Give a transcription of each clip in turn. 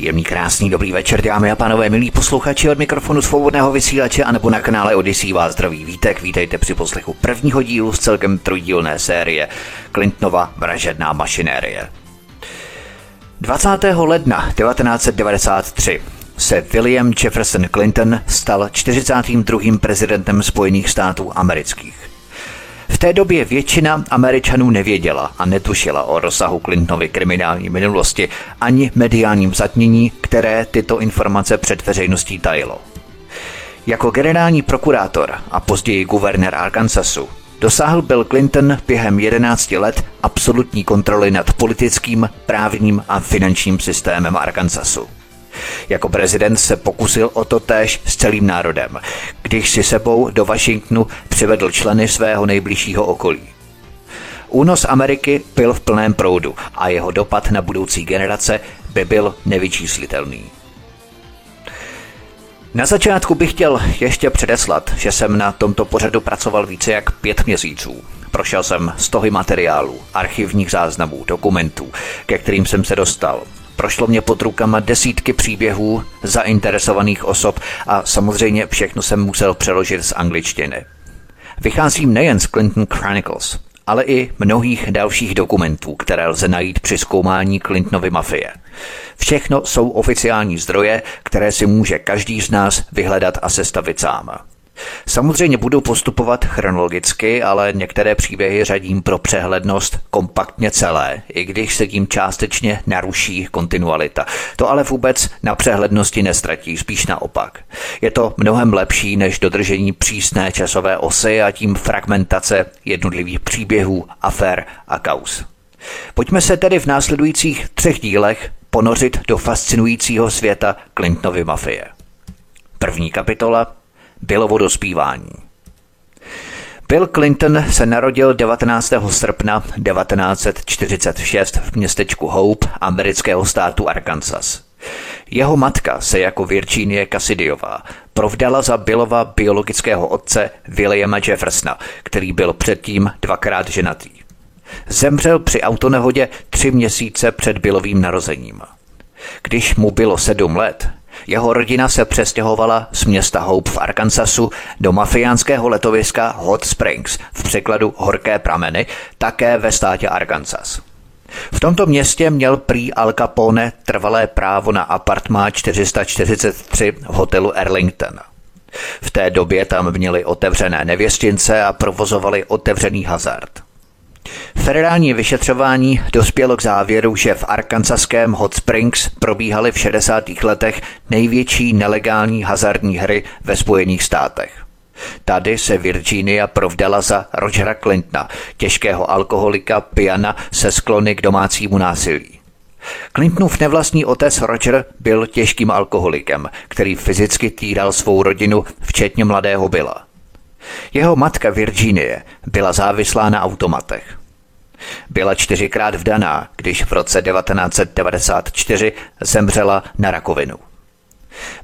Příjemný, krásný, dobrý večer, dámy a pánové, milí posluchači od mikrofonu svobodného vysílače a nebo na kanále Odyssey vás zdraví vítek. Vítejte při poslechu prvního dílu z celkem trojdílné série Clintonova vražedná mašinérie. 20. ledna 1993 se William Jefferson Clinton stal 42. prezidentem Spojených států amerických. Té době většina Američanů nevěděla a netušila o rozsahu Clintonovy kriminální minulosti ani mediálním zatmění, které tyto informace před veřejností tajilo. Jako generální prokurátor a později guvernér Arkansasu dosáhl Bill Clinton během 11 let absolutní kontroly nad politickým, právním a finančním systémem Arkansasu. Jako prezident se pokusil o to též s celým národem, když si sebou do Washingtonu přivedl členy svého nejbližšího okolí. Únos Ameriky byl v plném proudu a jeho dopad na budoucí generace by byl nevyčíslitelný. Na začátku bych chtěl ještě předeslat, že jsem na tomto pořadu pracoval více jak pět měsíců. Prošel jsem stohy materiálů, archivních záznamů, dokumentů, ke kterým jsem se dostal, Prošlo mě pod rukama desítky příběhů zainteresovaných osob a samozřejmě všechno jsem musel přeložit z angličtiny. Vycházím nejen z Clinton Chronicles, ale i mnohých dalších dokumentů, které lze najít při zkoumání Clintonovy mafie. Všechno jsou oficiální zdroje, které si může každý z nás vyhledat a sestavit sám. Samozřejmě budu postupovat chronologicky, ale některé příběhy řadím pro přehlednost kompaktně celé, i když se tím částečně naruší kontinualita. To ale vůbec na přehlednosti nestratí, spíš naopak. Je to mnohem lepší než dodržení přísné časové osy a tím fragmentace jednotlivých příběhů, afér a kaus. Pojďme se tedy v následujících třech dílech ponořit do fascinujícího světa Clintonovy mafie. První kapitola Billovo dospívání. Bill Clinton se narodil 19. srpna 1946 v městečku Hope amerického státu Arkansas. Jeho matka se jako Virginie Cassidyová provdala za Billova biologického otce Williama Jeffersona, který byl předtím dvakrát ženatý. Zemřel při autonehodě tři měsíce před Billovým narozením. Když mu bylo sedm let, jeho rodina se přestěhovala z města Hope v Arkansasu do mafiánského letoviska Hot Springs, v překladu Horké prameny, také ve státě Arkansas. V tomto městě měl prý Al Capone trvalé právo na apartmá 443 v hotelu Erlington. V té době tam měli otevřené nevěstince a provozovali otevřený hazard. Federální vyšetřování dospělo k závěru, že v arkansaském Hot Springs probíhaly v 60. letech největší nelegální hazardní hry ve Spojených státech. Tady se Virginia provdala za Rogera Clintona, těžkého alkoholika, piana se sklony k domácímu násilí. Clintonův nevlastní otec Roger byl těžkým alkoholikem, který fyzicky týral svou rodinu, včetně mladého Billa. Jeho matka Virginie byla závislá na automatech. Byla čtyřikrát vdaná, když v roce 1994 zemřela na rakovinu.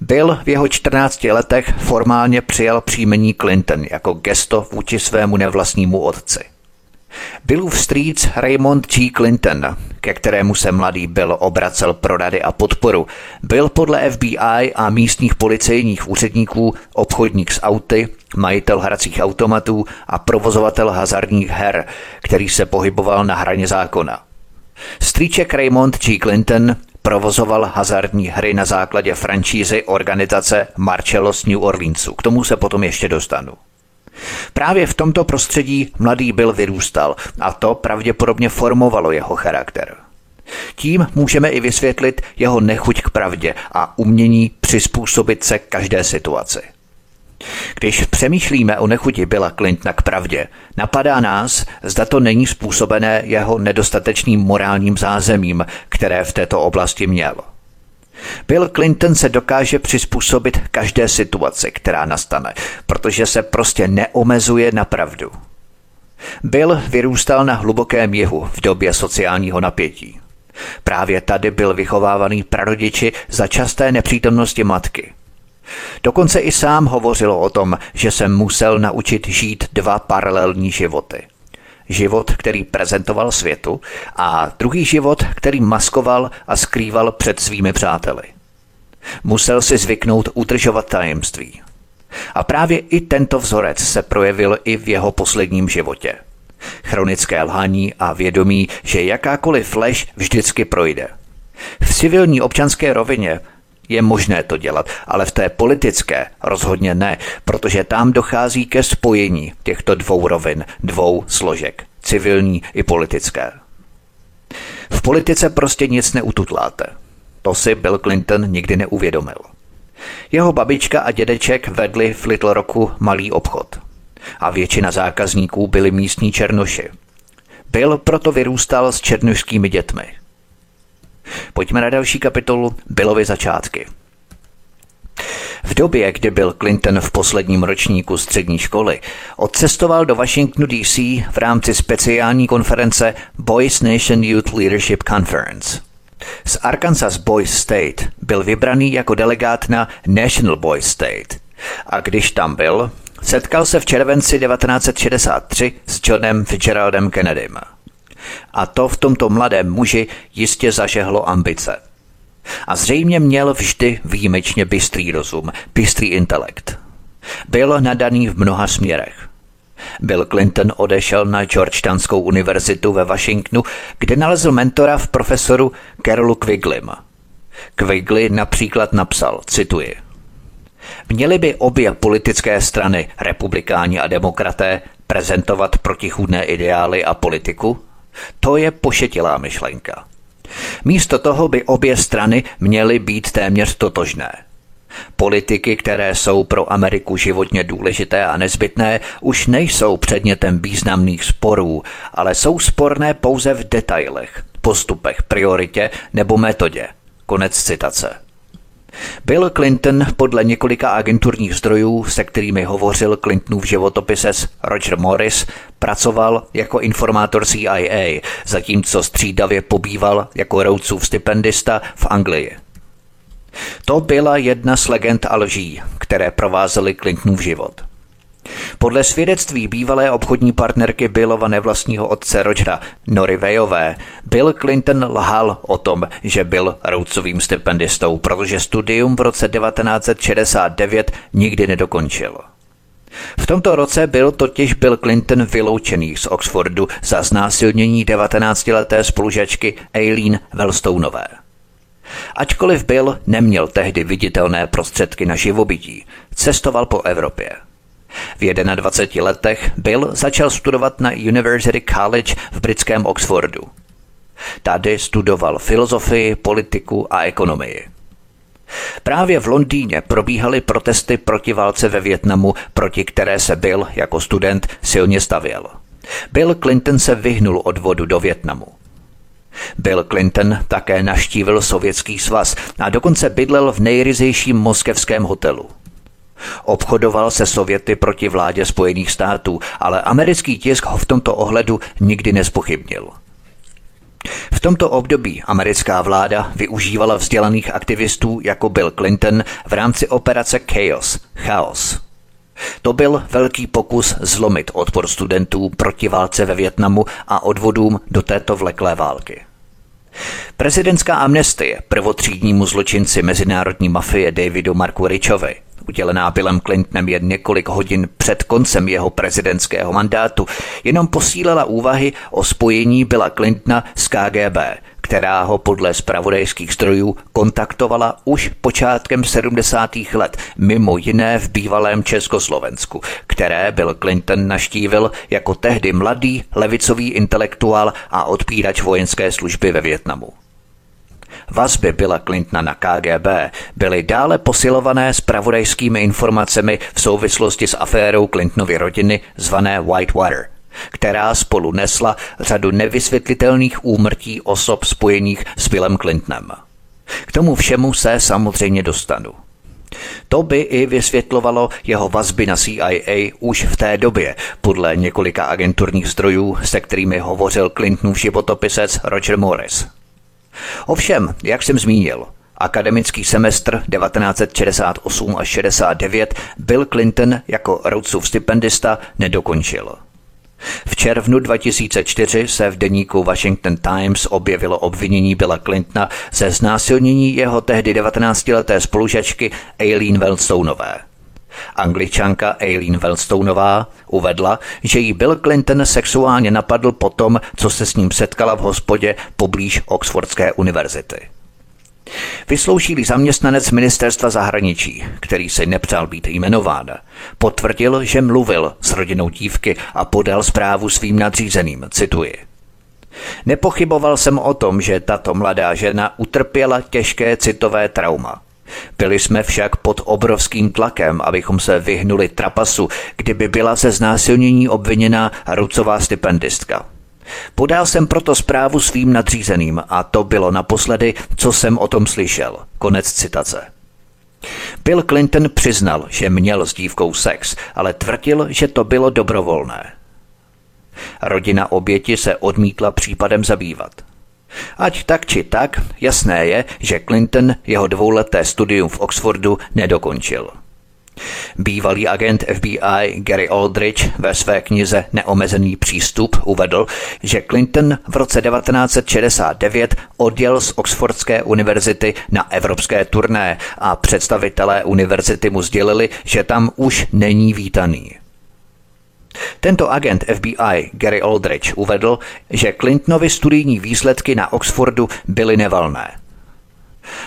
Byl v jeho 14 letech formálně přijal příjmení Clinton jako gesto vůči svému nevlastnímu otci. Billův strýc Raymond G. Clinton, ke kterému se mladý Bill obracel pro rady a podporu, byl podle FBI a místních policejních úředníků obchodník s auty, majitel hracích automatů a provozovatel hazardních her, který se pohyboval na hraně zákona. Strýček Raymond G. Clinton provozoval hazardní hry na základě francízy organizace Marcellos New Orleansu. K tomu se potom ještě dostanu. Právě v tomto prostředí mladý Bill vyrůstal a to pravděpodobně formovalo jeho charakter. Tím můžeme i vysvětlit jeho nechuť k pravdě a umění přizpůsobit se každé situaci. Když přemýšlíme o nechuti Billa Clintona k pravdě, napadá nás, zda to není způsobené jeho nedostatečným morálním zázemím, které v této oblasti měl. Bill Clinton se dokáže přizpůsobit každé situaci, která nastane, protože se prostě neomezuje na pravdu. Bill vyrůstal na hlubokém jihu v době sociálního napětí. Právě tady byl vychovávaný prarodiči za časté nepřítomnosti matky. Dokonce i sám hovořilo o tom, že se musel naučit žít dva paralelní životy. Život, který prezentoval světu a druhý život, který maskoval a skrýval před svými přáteli. Musel si zvyknout udržovat tajemství. A právě i tento vzorec se projevil i v jeho posledním životě. Chronické lhaní a vědomí, že jakákoliv lež vždycky projde. V civilní občanské rovině je možné to dělat, ale v té politické rozhodně ne, protože tam dochází ke spojení těchto dvou rovin, dvou složek, civilní i politické. V politice prostě nic neututláte. To si Bill Clinton nikdy neuvědomil. Jeho babička a dědeček vedli v Little Rocku malý obchod. A většina zákazníků byli místní černoši. Bill proto vyrůstal s černošskými dětmi. Pojďme na další kapitolu Billovy začátky. V době, kdy byl Clinton v posledním ročníku střední školy, odcestoval do Washingtonu DC v rámci speciální konference Boys Nation Youth Leadership Conference. Z Arkansas Boys State byl vybraný jako delegát na National Boys State. A když tam byl, setkal se v červenci 1963 s Johnem Fitzgeraldem Kennedym. A to v tomto mladém muži jistě zažehlo ambice. A zřejmě měl vždy výjimečně bystrý rozum, bystrý intelekt. Byl nadaný v mnoha směrech. Bill Clinton odešel na Georgetownskou univerzitu ve Washingtonu, kde nalezl mentora v profesoru Carolu Quiglym. Quigley například napsal, cituji, Měly by obě politické strany, republikáni a demokraté, prezentovat protichůdné ideály a politiku? To je pošetilá myšlenka. Místo toho by obě strany měly být téměř totožné. Politiky, které jsou pro Ameriku životně důležité a nezbytné, už nejsou předmětem významných sporů, ale jsou sporné pouze v detailech, postupech, prioritě nebo metodě. Konec citace. Bill Clinton podle několika agenturních zdrojů, se kterými hovořil Clintonův životopises Roger Morris, pracoval jako informátor CIA, zatímco střídavě pobýval jako Rhodesův stipendista v Anglii. To byla jedna z legend a lží, které provázely Clintonův život. Podle svědectví bývalé obchodní partnerky Billova nevlastního otce Rogera Nory Vejové, Bill Clinton lhal o tom, že byl Rhodesovým stipendistou, protože studium v roce 1969 nikdy nedokončil. V tomto roce byl totiž Bill Clinton vyloučený z Oxfordu za znásilnění 19-leté spolužačky Aileen Wellstoneové. Ačkoliv Bill neměl tehdy viditelné prostředky na živobytí, cestoval po Evropě. V 21 letech Bill začal studovat na University College v britském Oxfordu. Tady studoval filozofii, politiku a ekonomii. Právě v Londýně probíhaly protesty proti válce ve Větnamu, proti které se Bill jako student silně stavěl. Bill Clinton se vyhnul odvodu do Větnamu. Bill Clinton také naštívil Sovětský svaz a dokonce bydlel v nejryzejším moskevském hotelu. Obchodoval se Sověty proti vládě Spojených států, ale americký tisk ho v tomto ohledu nikdy nespochybnil. V tomto období americká vláda využívala vzdělaných aktivistů jako Bill Clinton v rámci operace Chaos, chaos. To byl velký pokus zlomit odpor studentů proti válce ve Větnamu a odvodům do této vleklé války. Prezidentská amnestie prvotřídnímu zločinci mezinárodní mafie Davidu Marku Richovi udělená Billem Clintonem jen několik hodin před koncem jeho prezidentského mandátu, jenom posílala úvahy o spojení Billa Clintona s KGB, která ho podle spravodajských strojů kontaktovala už počátkem 70. let, mimo jiné v bývalém Československu, které Bill Clinton naštívil jako tehdy mladý levicový intelektuál a odpírač vojenské služby ve Větnamu. Vazby Billa Clintona na KGB byly dále posilované s pravodajskými informacemi v souvislosti s aférou Clintonovy rodiny zvané Whitewater, která spolu nesla řadu nevysvětlitelných úmrtí osob spojených s Billem Clintonem. K tomu všemu se samozřejmě dostanu. To by i vysvětlovalo jeho vazby na CIA už v té době, podle několika agenturních zdrojů, se kterými hovořil Clintonův životopisec Roger Morris. Ovšem, jak jsem zmínil, Akademický semestr 1968 až 69 Bill Clinton jako Rhodesův stipendista nedokončil. V červnu 2004 se v deníku Washington Times objevilo obvinění Billa Clintona ze znásilnění jeho tehdy 19-leté spolužačky Aileen Wellstoneové. Angličanka Aileen Wellstoneová uvedla, že jí Bill Clinton sexuálně napadl potom, co se s ním setkala v hospodě poblíž Oxfordské univerzity. Vysloušilý zaměstnanec ministerstva zahraničí, který se nepřál být jmenován, potvrdil, že mluvil s rodinou dívky a podal zprávu svým nadřízeným, cituji. Nepochyboval jsem o tom, že tato mladá žena utrpěla těžké citové trauma. Byli jsme však pod obrovským tlakem, abychom se vyhnuli trapasu, kdyby byla ze znásilnění obviněná rucová stipendistka. Podal jsem proto zprávu svým nadřízeným a to bylo naposledy, co jsem o tom slyšel. Konec citace. Bill Clinton přiznal, že měl s dívkou sex, ale tvrdil, že to bylo dobrovolné. Rodina oběti se odmítla případem zabývat. Ať tak či tak, jasné je, že Clinton jeho dvouleté studium v Oxfordu nedokončil. Bývalý agent FBI Gary Aldrich ve své knize Neomezený přístup uvedl, že Clinton v roce 1969 odjel z Oxfordské univerzity na evropské turné a představitelé univerzity mu sdělili, že tam už není vítaný. Tento agent FBI Gary Aldrich uvedl, že Clintonovi studijní výsledky na Oxfordu byly nevalné –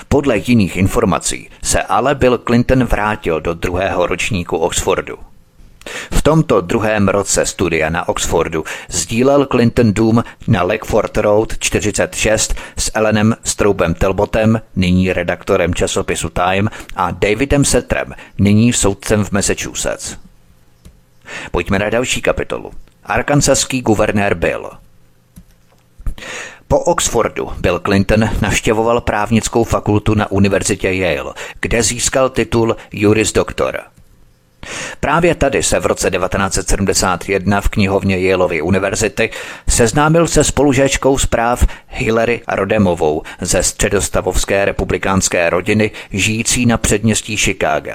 podle jiných informací se ale Bill Clinton vrátil do druhého ročníku Oxfordu. V tomto druhém roce studia na Oxfordu sdílel Clinton dům na Lakeford Road 46 s Ellenem Stroubem Telbotem, nyní redaktorem časopisu Time, a Davidem Setrem, nyní soudcem v Massachusetts. Pojďme na další kapitolu. Arkansaský guvernér Bill. Po Oxfordu Bill Clinton navštěvoval právnickou fakultu na univerzitě Yale, kde získal titul Juris Doctor. Právě tady se v roce 1971 v knihovně Yaleovy univerzity seznámil se spolužečkou zpráv Hillary Rodemovou ze středostavovské republikánské rodiny žijící na předměstí Chicago.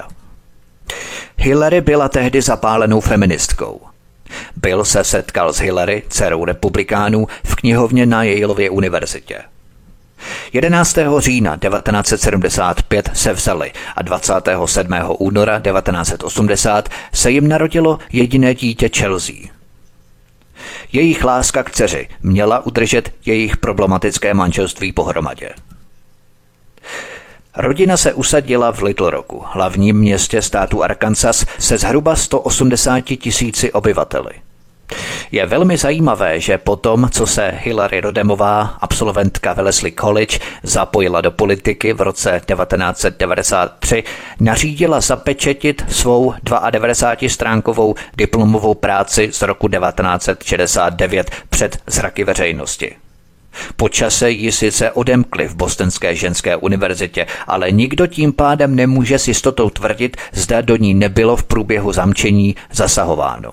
Hillary byla tehdy zapálenou feministkou – Bill se setkal s Hillary, dcerou republikánů, v knihovně na Yaleově univerzitě. 11. října 1975 se vzali a 27. února 1980 se jim narodilo jediné dítě Chelsea. Jejich láska k dceři měla udržet jejich problematické manželství pohromadě. Rodina se usadila v Little Rocku, hlavním městě státu Arkansas se zhruba 180 tisíci obyvateli. Je velmi zajímavé, že potom, co se Hillary Rodemová, absolventka Wellesley College, zapojila do politiky v roce 1993, nařídila zapečetit svou 92-stránkovou diplomovou práci z roku 1969 před zraky veřejnosti. Po čase ji sice odemkli v Bostonské ženské univerzitě, ale nikdo tím pádem nemůže s jistotou tvrdit, zda do ní nebylo v průběhu zamčení zasahováno.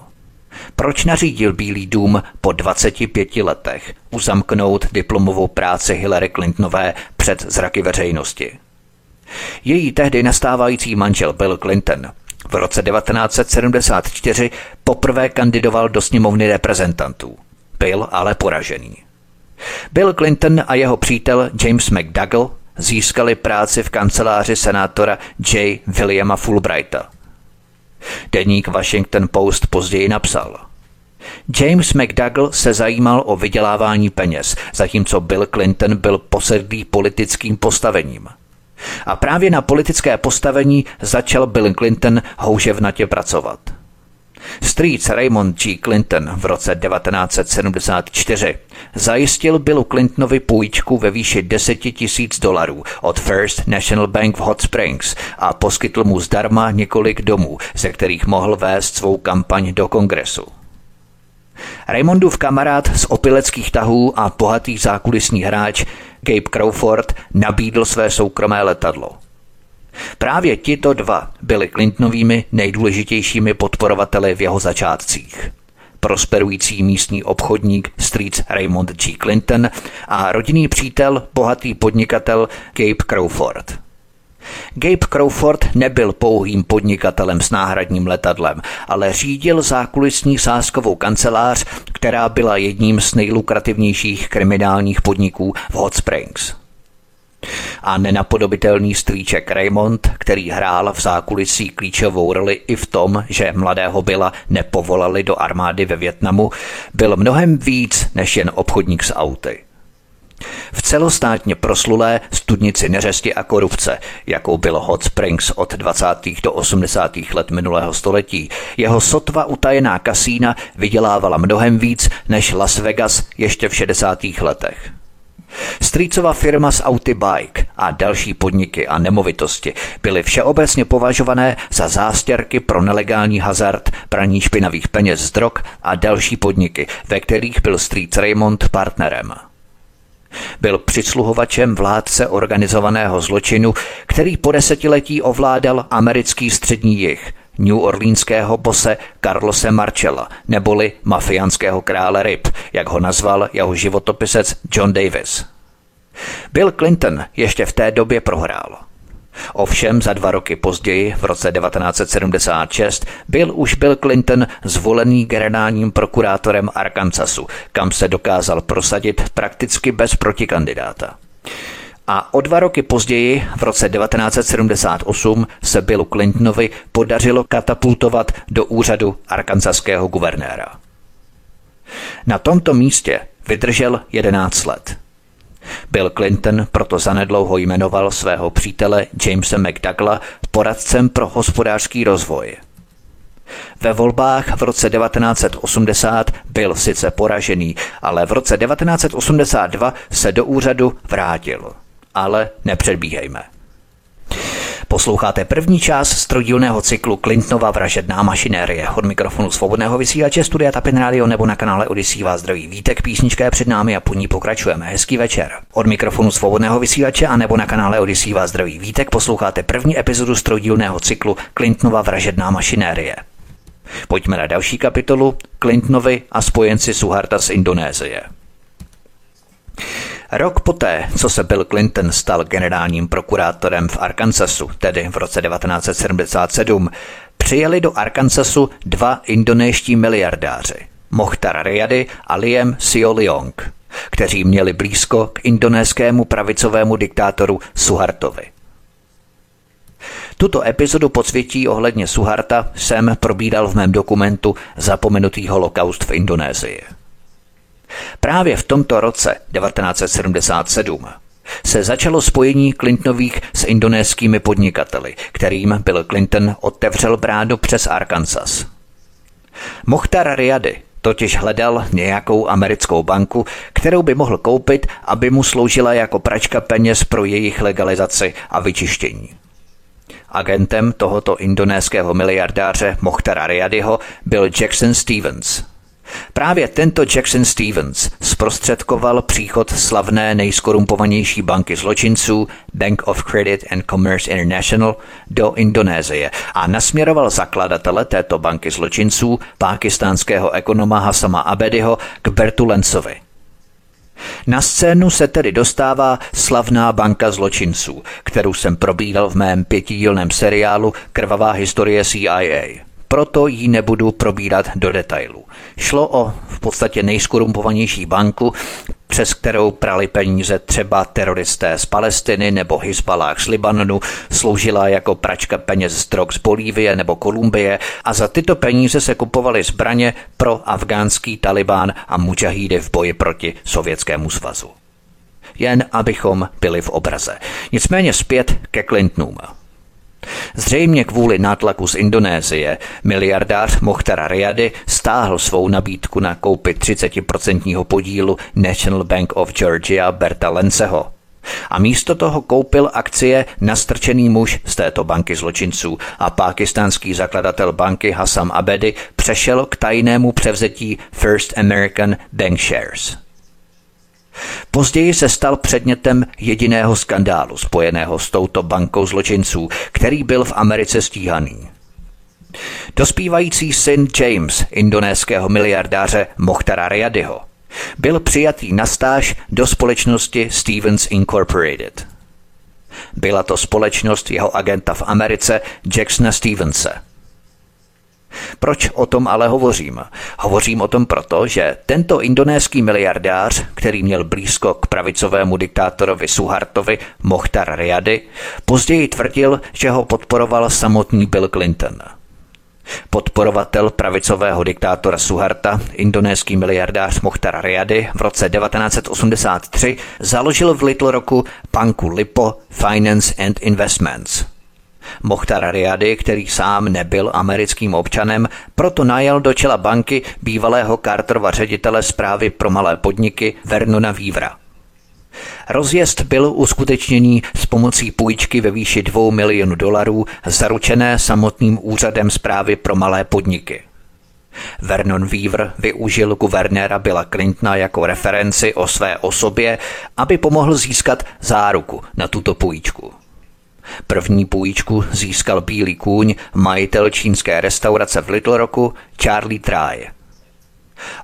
Proč nařídil Bílý dům po 25 letech uzamknout diplomovou práci Hillary Clintonové před zraky veřejnosti? Její tehdy nastávající manžel Bill Clinton v roce 1974 poprvé kandidoval do sněmovny reprezentantů. Byl ale poražený. Bill Clinton a jeho přítel James McDougall získali práci v kanceláři senátora J. Williama Fulbrighta. Deník Washington Post později napsal – James McDougall se zajímal o vydělávání peněz, zatímco Bill Clinton byl posedlý politickým postavením. A právě na politické postavení začal Bill Clinton houževnatě pracovat. Strýc Raymond G. Clinton v roce 1974 zajistil Billu Clintonovi půjčku ve výši 10 tisíc dolarů od First National Bank v Hot Springs a poskytl mu zdarma několik domů, ze kterých mohl vést svou kampaň do kongresu. Raymondův kamarád z opileckých tahů a bohatý zákulisní hráč Gabe Crawford nabídl své soukromé letadlo – Právě tito dva byli Clintonovými nejdůležitějšími podporovateli v jeho začátcích. Prosperující místní obchodník Street Raymond G. Clinton a rodinný přítel, bohatý podnikatel Gabe Crawford. Gabe Crawford nebyl pouhým podnikatelem s náhradním letadlem, ale řídil zákulisní sáskovou kancelář, která byla jedním z nejlukrativnějších kriminálních podniků v Hot Springs a nenapodobitelný strýček Raymond, který hrál v zákulisí klíčovou roli i v tom, že mladého byla nepovolali do armády ve Větnamu, byl mnohem víc než jen obchodník s auty. V celostátně proslulé studnici neřesti a korupce, jakou bylo Hot Springs od 20. do 80. let minulého století, jeho sotva utajená kasína vydělávala mnohem víc než Las Vegas ještě v 60. letech. Strýcova firma z Auty Bike a další podniky a nemovitosti byly všeobecně považované za zástěrky pro nelegální hazard, praní špinavých peněz z drog a další podniky, ve kterých byl Street Raymond partnerem. Byl přisluhovačem vládce organizovaného zločinu, který po desetiletí ovládal americký střední jih, New Orleanského bose Carlose Marcella, neboli mafiánského krále ryb, jak ho nazval jeho životopisec John Davis. Bill Clinton ještě v té době prohrál. Ovšem za dva roky později, v roce 1976, byl už Bill Clinton zvolený generálním prokurátorem Arkansasu, kam se dokázal prosadit prakticky bez protikandidáta. A o dva roky později, v roce 1978, se Billu Clintonovi podařilo katapultovat do úřadu arkansaského guvernéra. Na tomto místě vydržel 11 let. Bill Clinton proto zanedlouho jmenoval svého přítele Jamesa McDougalla poradcem pro hospodářský rozvoj. Ve volbách v roce 1980 byl sice poražený, ale v roce 1982 se do úřadu vrátil. Ale nepředbíhejme. Posloucháte první část strojdílného cyklu Clintonova vražedná mašinérie. Od mikrofonu svobodného vysílače Studia Tapin Radio nebo na kanále Odisí vás zdraví vítek, písnička je před námi a po ní pokračujeme. Hezký večer. Od mikrofonu svobodného vysílače a nebo na kanále Odisí vás zdraví vítek posloucháte první epizodu strojdílného cyklu Clintonova vražedná mašinérie. Pojďme na další kapitolu Clintonovi a spojenci Suharta z Indonésie. Rok poté, co se Bill Clinton stal generálním prokurátorem v Arkansasu, tedy v roce 1977, přijeli do Arkansasu dva indonéští miliardáři, Mohtar Riady a Liam Leong, kteří měli blízko k indonéskému pravicovému diktátoru Suhartovi. Tuto epizodu podsvětí ohledně Suharta jsem probídal v mém dokumentu Zapomenutý holokaust v Indonésii. Právě v tomto roce 1977 se začalo spojení Clintonových s indonéskými podnikateli, kterým Bill Clinton otevřel brádu přes Arkansas. Mohtar Riady totiž hledal nějakou americkou banku, kterou by mohl koupit, aby mu sloužila jako pračka peněz pro jejich legalizaci a vyčištění. Agentem tohoto indonéského miliardáře Mohtara Riadyho byl Jackson Stevens – Právě tento Jackson Stevens zprostředkoval příchod slavné nejskorumpovanější banky zločinců Bank of Credit and Commerce International do Indonésie a nasměroval zakladatele této banky zločinců, pákistánského ekonoma Hasama Abediho, k Bertu Lencovi. Na scénu se tedy dostává slavná banka zločinců, kterou jsem probíral v mém pětidílném seriálu Krvavá historie CIA proto ji nebudu probírat do detailů. Šlo o v podstatě nejskorumpovanější banku, přes kterou prali peníze třeba teroristé z Palestiny nebo Hezbalah z Libanonu, sloužila jako pračka peněz z drog z Bolívie nebo Kolumbie a za tyto peníze se kupovaly zbraně pro afgánský Taliban a mujahídy v boji proti Sovětskému svazu. Jen abychom byli v obraze. Nicméně zpět ke Clintonům. Zřejmě kvůli nátlaku z Indonésie miliardář Mohtar Riady stáhl svou nabídku na koupi 30% podílu National Bank of Georgia Berta Lenceho. A místo toho koupil akcie nastrčený muž z této banky zločinců a pákistánský zakladatel banky Hassam Abedi přešel k tajnému převzetí First American Bank Shares. Později se stal předmětem jediného skandálu spojeného s touto bankou zločinců, který byl v Americe stíhaný. Dospívající syn James, indonéského miliardáře Mohtara Riadyho, byl přijatý na stáž do společnosti Stevens Incorporated. Byla to společnost jeho agenta v Americe Jacksona Stevense – proč o tom ale hovořím? Hovořím o tom proto, že tento indonéský miliardář, který měl blízko k pravicovému diktátorovi Suhartovi Mohtar Riady, později tvrdil, že ho podporoval samotný Bill Clinton. Podporovatel pravicového diktátora Suharta, indonéský miliardář Mohtar Riady, v roce 1983 založil v Little Rocku banku Lipo Finance and Investments – Mohtar Riady, který sám nebyl americkým občanem, proto najal do čela banky bývalého Carterova ředitele zprávy pro malé podniky Vernona Vívra. Rozjezd byl uskutečněný s pomocí půjčky ve výši 2 milionů dolarů zaručené samotným úřadem zprávy pro malé podniky. Vernon Weaver využil guvernéra Billa Clintona jako referenci o své osobě, aby pomohl získat záruku na tuto půjčku. První půjčku získal Bílý kůň, majitel čínské restaurace v Little Rocku Charlie Try.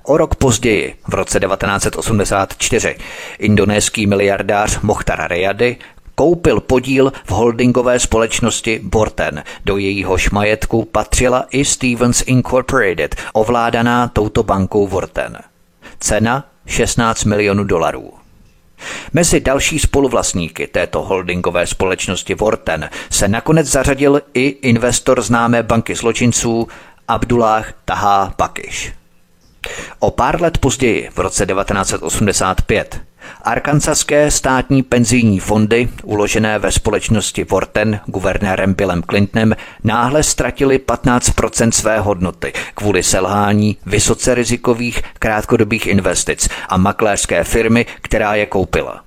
O rok později, v roce 1984, indonéský miliardář Mohtar Reyady koupil podíl v holdingové společnosti Borten. Do jejíhož majetku patřila i Stevens Incorporated, ovládaná touto bankou Vorten. Cena 16 milionů dolarů. Mezi další spoluvlastníky této holdingové společnosti Vorten se nakonec zařadil i investor známé banky zločinců Abdullah Taha Bakiš. O pár let později, v roce 1985, Arkansaské státní penzijní fondy, uložené ve společnosti Vorten guvernérem Billem Clintonem, náhle ztratili 15% své hodnoty kvůli selhání vysoce rizikových krátkodobých investic a makléřské firmy, která je koupila.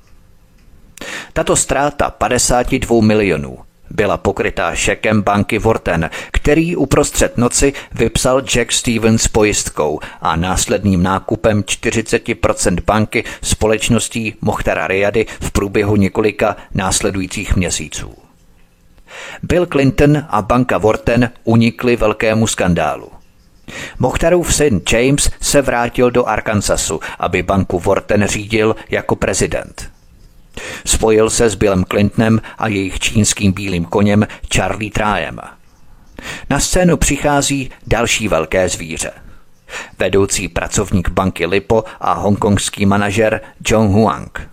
Tato ztráta 52 milionů byla pokrytá šekem banky Vorten, který uprostřed noci vypsal Jack Stevens pojistkou a následným nákupem 40% banky společností Mohtara Riady v průběhu několika následujících měsíců. Bill Clinton a banka Vorten unikli velkému skandálu. Mochtarův syn James se vrátil do Arkansasu, aby banku Vorten řídil jako prezident. Spojil se s Billem Clintonem a jejich čínským bílým koněm Charlie Trájem. Na scénu přichází další velké zvíře. Vedoucí pracovník banky Lipo a hongkongský manažer John Huang.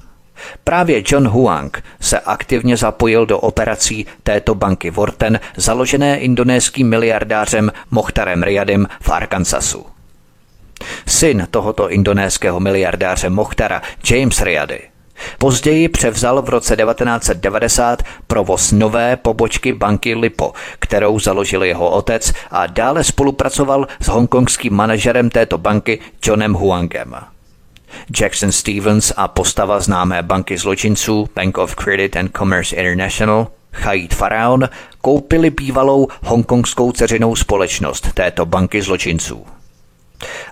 Právě John Huang se aktivně zapojil do operací této banky Vorten, založené indonéským miliardářem Mohtarem Riadim v Arkansasu. Syn tohoto indonéského miliardáře Mohtara, James Riady, Později převzal v roce 1990 provoz nové pobočky banky Lipo, kterou založil jeho otec a dále spolupracoval s hongkongským manažerem této banky Johnem Huangem. Jackson Stevens a postava známé banky zločinců Bank of Credit and Commerce International Chaid Faraon koupili bývalou hongkongskou ceřinou společnost této banky zločinců.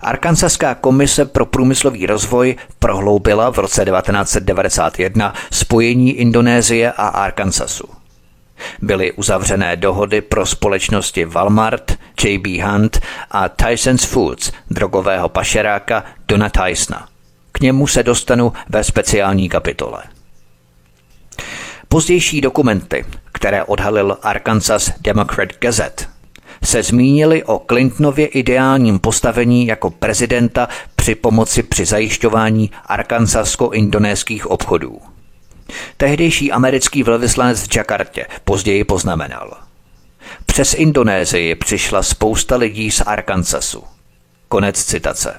Arkansaská komise pro průmyslový rozvoj prohloubila v roce 1991 spojení Indonésie a Arkansasu. Byly uzavřené dohody pro společnosti Walmart, JB Hunt a Tyson's Foods, drogového pašeráka Dona Tysona. K němu se dostanu ve speciální kapitole. Pozdější dokumenty, které odhalil Arkansas Democrat Gazette, se zmínili o Clintonově ideálním postavení jako prezidenta při pomoci při zajišťování arkansasko-indonéských obchodů. Tehdejší americký velvyslanec v Jakartě později poznamenal. Přes Indonésii přišla spousta lidí z Arkansasu. Konec citace.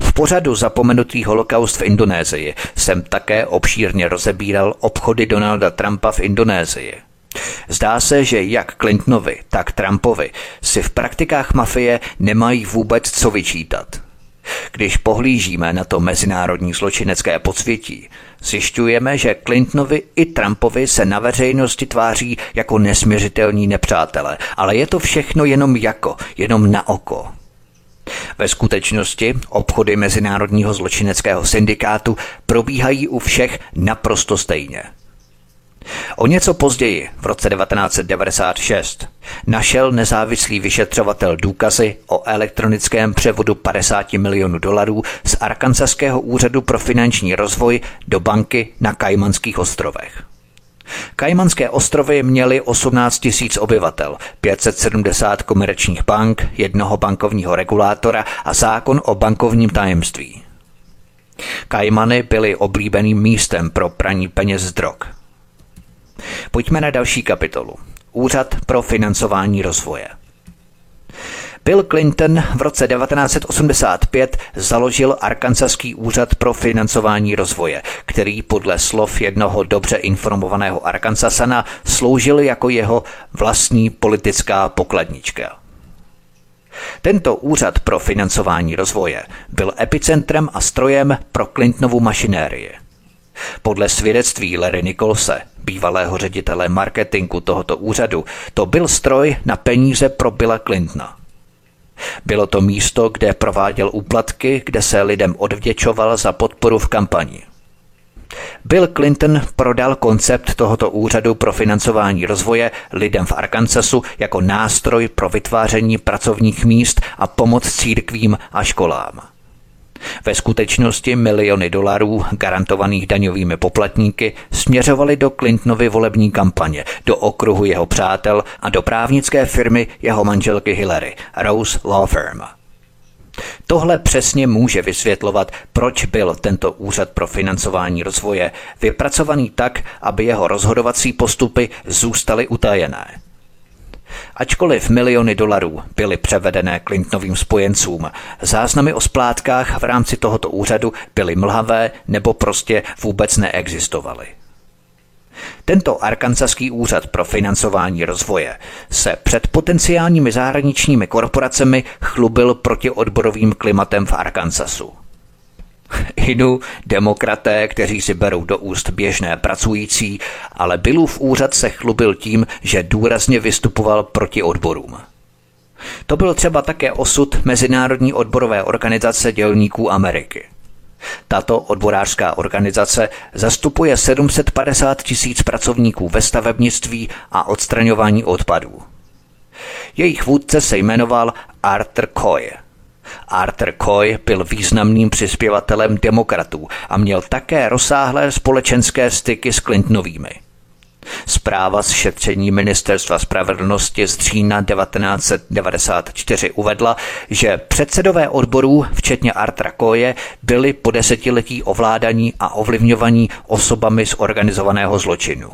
V pořadu Zapomenutý holokaust v Indonésii jsem také obšírně rozebíral obchody Donalda Trumpa v Indonésii – Zdá se, že jak Clintonovi, tak Trumpovi si v praktikách mafie nemají vůbec co vyčítat. Když pohlížíme na to mezinárodní zločinecké podsvětí, zjišťujeme, že Clintonovi i Trumpovi se na veřejnosti tváří jako nesměřitelní nepřátelé, ale je to všechno jenom jako, jenom na oko. Ve skutečnosti obchody Mezinárodního zločineckého syndikátu probíhají u všech naprosto stejně. O něco později, v roce 1996, našel nezávislý vyšetřovatel důkazy o elektronickém převodu 50 milionů dolarů z Arkansaského úřadu pro finanční rozvoj do banky na Kajmanských ostrovech. Kajmanské ostrovy měly 18 tisíc obyvatel, 570 komerčních bank, jednoho bankovního regulátora a zákon o bankovním tajemství. Kajmany byly oblíbeným místem pro praní peněz z drog. Pojďme na další kapitolu. Úřad pro financování rozvoje. Bill Clinton v roce 1985 založil Arkansaský úřad pro financování rozvoje, který podle slov jednoho dobře informovaného Arkansasana sloužil jako jeho vlastní politická pokladnička. Tento úřad pro financování rozvoje byl epicentrem a strojem pro Clintonovu mašinérii. Podle svědectví Larry Nicholse, bývalého ředitele marketingu tohoto úřadu, to byl stroj na peníze pro Billa Clintona. Bylo to místo, kde prováděl úplatky, kde se lidem odvděčoval za podporu v kampani. Bill Clinton prodal koncept tohoto úřadu pro financování rozvoje lidem v Arkansasu jako nástroj pro vytváření pracovních míst a pomoc církvím a školám. Ve skutečnosti miliony dolarů garantovaných daňovými poplatníky směřovaly do Clintonovy volební kampaně, do okruhu jeho přátel a do právnické firmy jeho manželky Hillary, Rose Law Firm. Tohle přesně může vysvětlovat, proč byl tento úřad pro financování rozvoje vypracovaný tak, aby jeho rozhodovací postupy zůstaly utajené. Ačkoliv miliony dolarů byly převedené Clintonovým spojencům, záznamy o splátkách v rámci tohoto úřadu byly mlhavé nebo prostě vůbec neexistovaly. Tento arkansaský úřad pro financování rozvoje se před potenciálními zahraničními korporacemi chlubil proti odborovým klimatem v Arkansasu. Inu demokraté, kteří si berou do úst běžné pracující, ale Billův úřad se chlubil tím, že důrazně vystupoval proti odborům. To byl třeba také osud Mezinárodní odborové organizace dělníků Ameriky. Tato odborářská organizace zastupuje 750 tisíc pracovníků ve stavebnictví a odstraňování odpadů. Jejich vůdce se jmenoval Arthur Coy – Arthur Coy byl významným přispěvatelem demokratů a měl také rozsáhlé společenské styky s Clintonovými. Zpráva z šetření Ministerstva spravedlnosti z října 1994 uvedla, že předsedové odborů, včetně Artra Koje, byli po desetiletí ovládaní a ovlivňovaní osobami z organizovaného zločinu.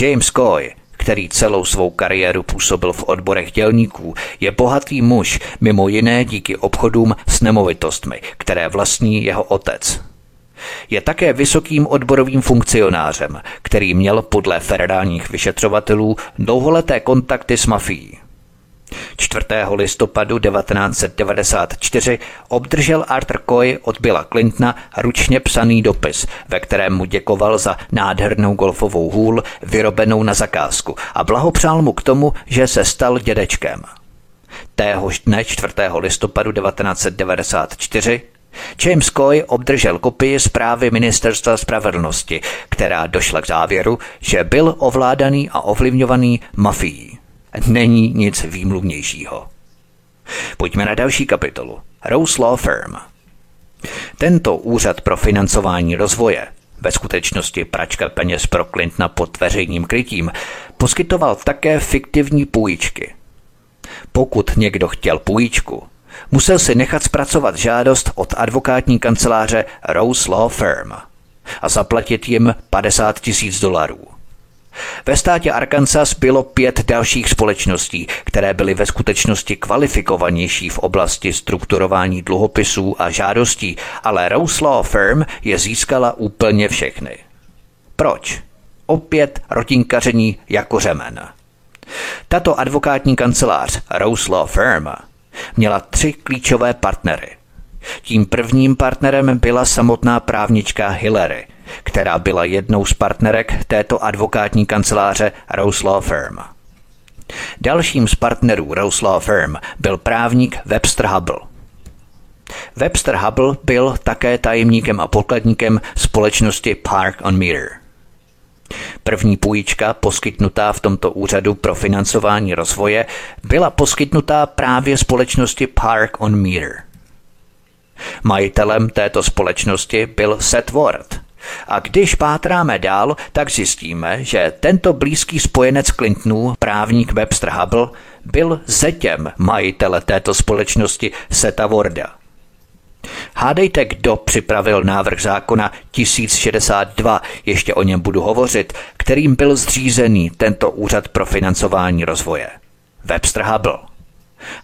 James Coy který celou svou kariéru působil v odborech dělníků, je bohatý muž, mimo jiné díky obchodům s nemovitostmi, které vlastní jeho otec. Je také vysokým odborovým funkcionářem, který měl podle federálních vyšetřovatelů dlouholeté kontakty s mafií. 4. listopadu 1994 obdržel Arthur Coy od Billa Clintona ručně psaný dopis, ve kterém mu děkoval za nádhernou golfovou hůl vyrobenou na zakázku a blahopřál mu k tomu, že se stal dědečkem. Téhož dne 4. listopadu 1994 James Coy obdržel kopii zprávy Ministerstva spravedlnosti, která došla k závěru, že byl ovládaný a ovlivňovaný mafií není nic výmluvnějšího. Pojďme na další kapitolu. Rose Law Firm. Tento úřad pro financování rozvoje, ve skutečnosti pračka peněz pro Clintona pod veřejným krytím, poskytoval také fiktivní půjčky. Pokud někdo chtěl půjčku, musel si nechat zpracovat žádost od advokátní kanceláře Rose Law Firm a zaplatit jim 50 tisíc dolarů. Ve státě Arkansas bylo pět dalších společností, které byly ve skutečnosti kvalifikovanější v oblasti strukturování dluhopisů a žádostí, ale Rose Law Firm je získala úplně všechny. Proč? Opět rotinkaření jako řemen. Tato advokátní kancelář Rose Law Firm měla tři klíčové partnery. Tím prvním partnerem byla samotná právnička Hillary – která byla jednou z partnerek této advokátní kanceláře Rose Law Firm. Dalším z partnerů Rose Law Firm byl právník Webster Hubble. Webster Hubble byl také tajemníkem a pokladníkem společnosti Park on Meter. První půjčka poskytnutá v tomto úřadu pro financování rozvoje byla poskytnutá právě společnosti Park on Meter. Majitelem této společnosti byl Seth Ward. A když pátráme dál, tak zjistíme, že tento blízký spojenec Clintonů, právník Webster Hubble, byl zetěm majitele této společnosti Seta Warda. Hádejte, kdo připravil návrh zákona 1062, ještě o něm budu hovořit, kterým byl zřízený tento úřad pro financování rozvoje. Webster Hubble.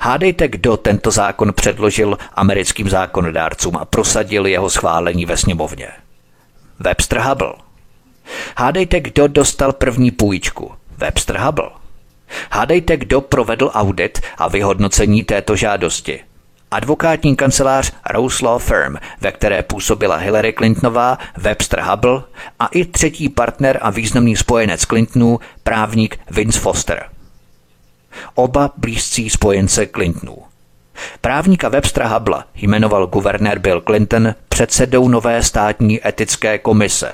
Hádejte, kdo tento zákon předložil americkým zákonodárcům a prosadil jeho schválení ve sněmovně. Webster Hubble. Hádejte, kdo dostal první půjčku. Webster Hubble. Hádejte, kdo provedl audit a vyhodnocení této žádosti. Advokátní kancelář Rose Law Firm, ve které působila Hillary Clintonová, Webster Hubble a i třetí partner a významný spojenec Clintonů, právník Vince Foster. Oba blízcí spojence Clintonů. Právníka Webstra Hubla jmenoval guvernér Bill Clinton předsedou nové státní etické komise.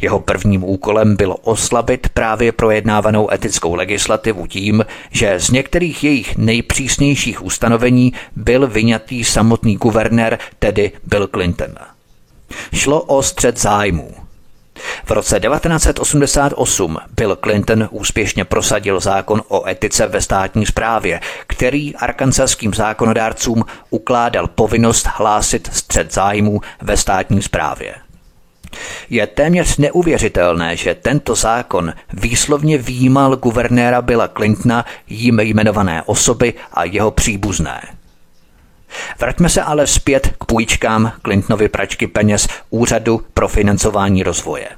Jeho prvním úkolem bylo oslabit právě projednávanou etickou legislativu tím, že z některých jejich nejpřísnějších ustanovení byl vyňatý samotný guvernér, tedy Bill Clinton. Šlo o střed zájmů. V roce 1988 Bill Clinton úspěšně prosadil zákon o etice ve státní správě, který arkansaským zákonodárcům ukládal povinnost hlásit střed zájmů ve státní správě. Je téměř neuvěřitelné, že tento zákon výslovně výjímal guvernéra Billa Clintona, jím jmenované osoby a jeho příbuzné. Vraťme se ale zpět k půjčkám Clintonovy pračky peněz Úřadu pro financování rozvoje.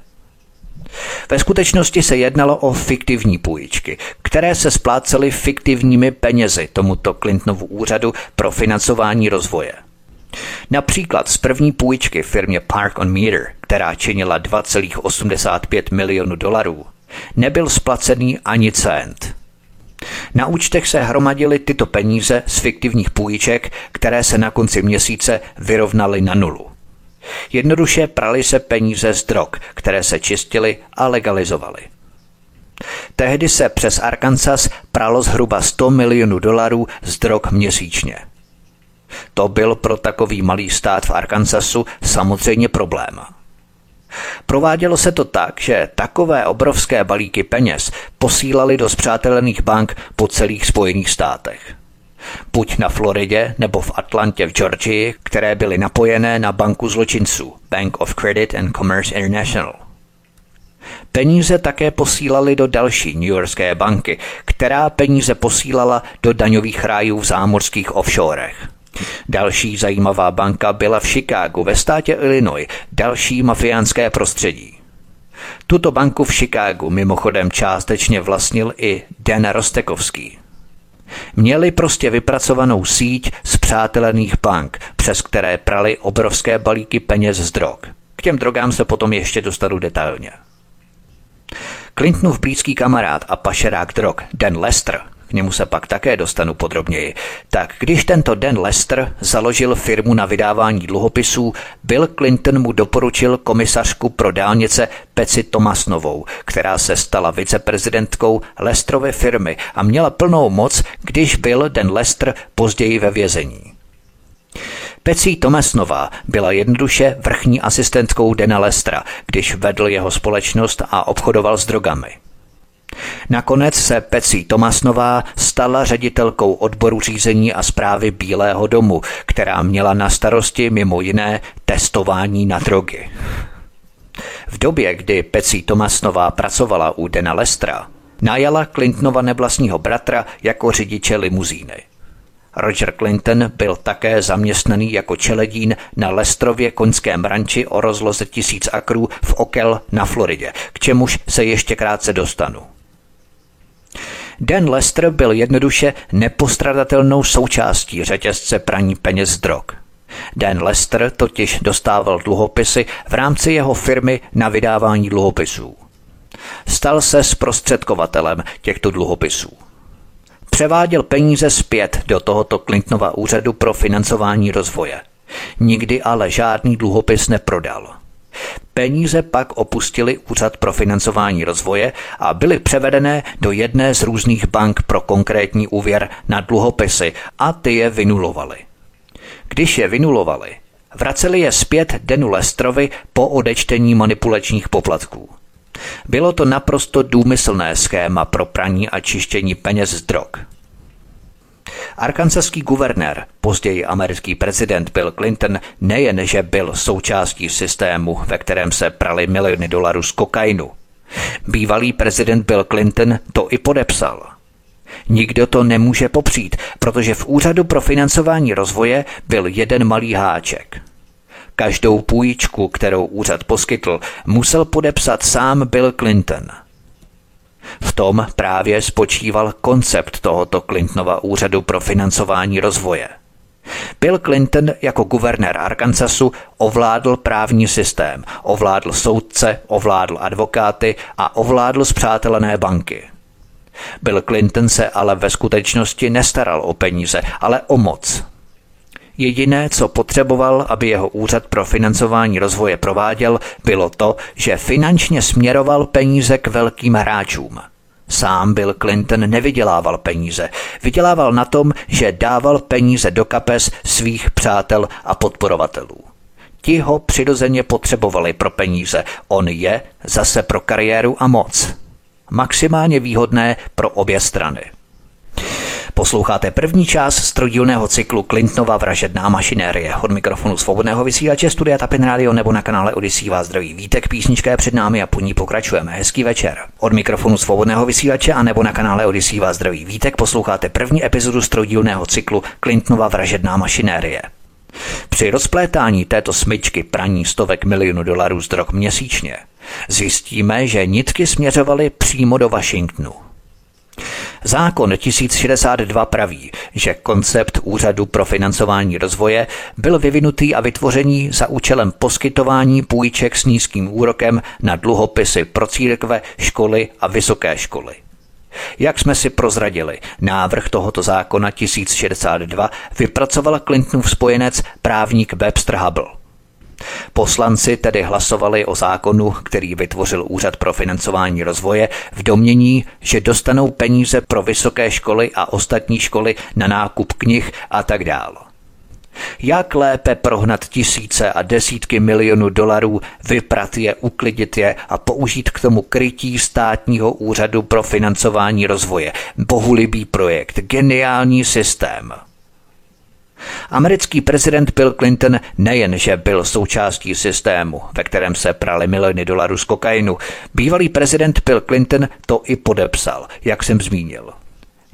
Ve skutečnosti se jednalo o fiktivní půjčky, které se splácely fiktivními penězi tomuto Clintonovu úřadu pro financování rozvoje. Například z první půjčky firmě Park on Meter, která činila 2,85 milionu dolarů, nebyl splacený ani cent. Na účtech se hromadily tyto peníze z fiktivních půjček, které se na konci měsíce vyrovnaly na nulu. Jednoduše prali se peníze z drog, které se čistily a legalizovaly. Tehdy se přes Arkansas pralo zhruba 100 milionů dolarů z drog měsíčně. To byl pro takový malý stát v Arkansasu samozřejmě problém. Provádělo se to tak, že takové obrovské balíky peněz posílali do zpřátelených bank po celých Spojených státech. Buď na Floridě nebo v Atlantě v Georgii, které byly napojené na banku zločinců Bank of Credit and Commerce International. Peníze také posílali do další New Yorkské banky, která peníze posílala do daňových rájů v zámořských offshorech. Další zajímavá banka byla v Chicagu ve státě Illinois, další mafiánské prostředí. Tuto banku v Chicagu mimochodem částečně vlastnil i Dan Rostekovský. Měli prostě vypracovanou síť zpřátelených bank, přes které prali obrovské balíky peněz z drog. K těm drogám se potom ještě dostanu detailně. Clintonův blízký kamarád a pašerák drog Dan Lester k němu se pak také dostanu podrobněji, tak když tento Den Lester založil firmu na vydávání dluhopisů, Bill Clinton mu doporučil komisařku pro dálnice Peci Tomasnovou, která se stala viceprezidentkou Lesterovy firmy a měla plnou moc, když byl Den Lester později ve vězení. Pecí Tomasnová byla jednoduše vrchní asistentkou Dena Lestra, když vedl jeho společnost a obchodoval s drogami. Nakonec se Pecí Tomasnová stala ředitelkou odboru řízení a zprávy Bílého domu, která měla na starosti mimo jiné testování na drogy. V době, kdy Pecí Tomasnová pracovala u Dena Lestra, najala Clintonova nevlastního bratra jako řidiče limuzíny. Roger Clinton byl také zaměstnaný jako čeledín na Lestrově koňském ranči o rozloze tisíc akrů v Okel na Floridě, k čemuž se ještě krátce dostanu. Dan Lester byl jednoduše nepostradatelnou součástí řetězce praní peněz drog. Dan Lester totiž dostával dluhopisy v rámci jeho firmy na vydávání dluhopisů. Stal se zprostředkovatelem těchto dluhopisů. převáděl peníze zpět do tohoto Clintonova úřadu pro financování rozvoje. Nikdy ale žádný dluhopis neprodal. Peníze pak opustili Úřad pro financování rozvoje a byly převedené do jedné z různých bank pro konkrétní úvěr na dluhopisy a ty je vynulovali. Když je vynulovali, vraceli je zpět Denu Lestrovi po odečtení manipulačních poplatků. Bylo to naprosto důmyslné schéma pro praní a čištění peněz z drog. Arkansaský guvernér, později americký prezident Bill Clinton, nejen, že byl součástí systému, ve kterém se prali miliony dolarů z kokainu. Bývalý prezident Bill Clinton to i podepsal. Nikdo to nemůže popřít, protože v Úřadu pro financování rozvoje byl jeden malý háček. Každou půjčku, kterou úřad poskytl, musel podepsat sám Bill Clinton – tom právě spočíval koncept tohoto Clintonova úřadu pro financování rozvoje. Bill Clinton jako guvernér Arkansasu ovládl právní systém, ovládl soudce, ovládl advokáty a ovládl zpřátelené banky. Bill Clinton se ale ve skutečnosti nestaral o peníze, ale o moc. Jediné, co potřeboval, aby jeho úřad pro financování rozvoje prováděl, bylo to, že finančně směroval peníze k velkým hráčům. Sám Bill Clinton nevydělával peníze. Vydělával na tom, že dával peníze do kapes svých přátel a podporovatelů. Ti ho přirozeně potřebovali pro peníze, on je zase pro kariéru a moc. Maximálně výhodné pro obě strany. Posloucháte první část strojdílného cyklu Clintonova vražedná mašinérie. Od mikrofonu svobodného vysílače Studia Tapin Radio nebo na kanále Odisí vás zdraví vítek, písnička je před námi a po ní pokračujeme. Hezký večer. Od mikrofonu svobodného vysílače a nebo na kanále Odisí vás zdraví vítek posloucháte první epizodu strojdílného cyklu Clintonova vražedná mašinérie. Při rozplétání této smyčky praní stovek milionů dolarů z drog měsíčně zjistíme, že nitky směřovaly přímo do Washingtonu. Zákon 1062 praví, že koncept Úřadu pro financování rozvoje byl vyvinutý a vytvoření za účelem poskytování půjček s nízkým úrokem na dluhopisy pro církve, školy a vysoké školy. Jak jsme si prozradili, návrh tohoto zákona 1062 vypracoval Clintonův spojenec právník Webster Hubble. Poslanci tedy hlasovali o zákonu, který vytvořil Úřad pro financování rozvoje v domění, že dostanou peníze pro vysoké školy a ostatní školy na nákup knih a tak dále. Jak lépe prohnat tisíce a desítky milionů dolarů, vyprat je, uklidit je a použít k tomu krytí státního úřadu pro financování rozvoje. Bohulibý projekt, geniální systém – Americký prezident Bill Clinton nejenže byl součástí systému, ve kterém se prali miliony dolarů z kokainu, bývalý prezident Bill Clinton to i podepsal, jak jsem zmínil.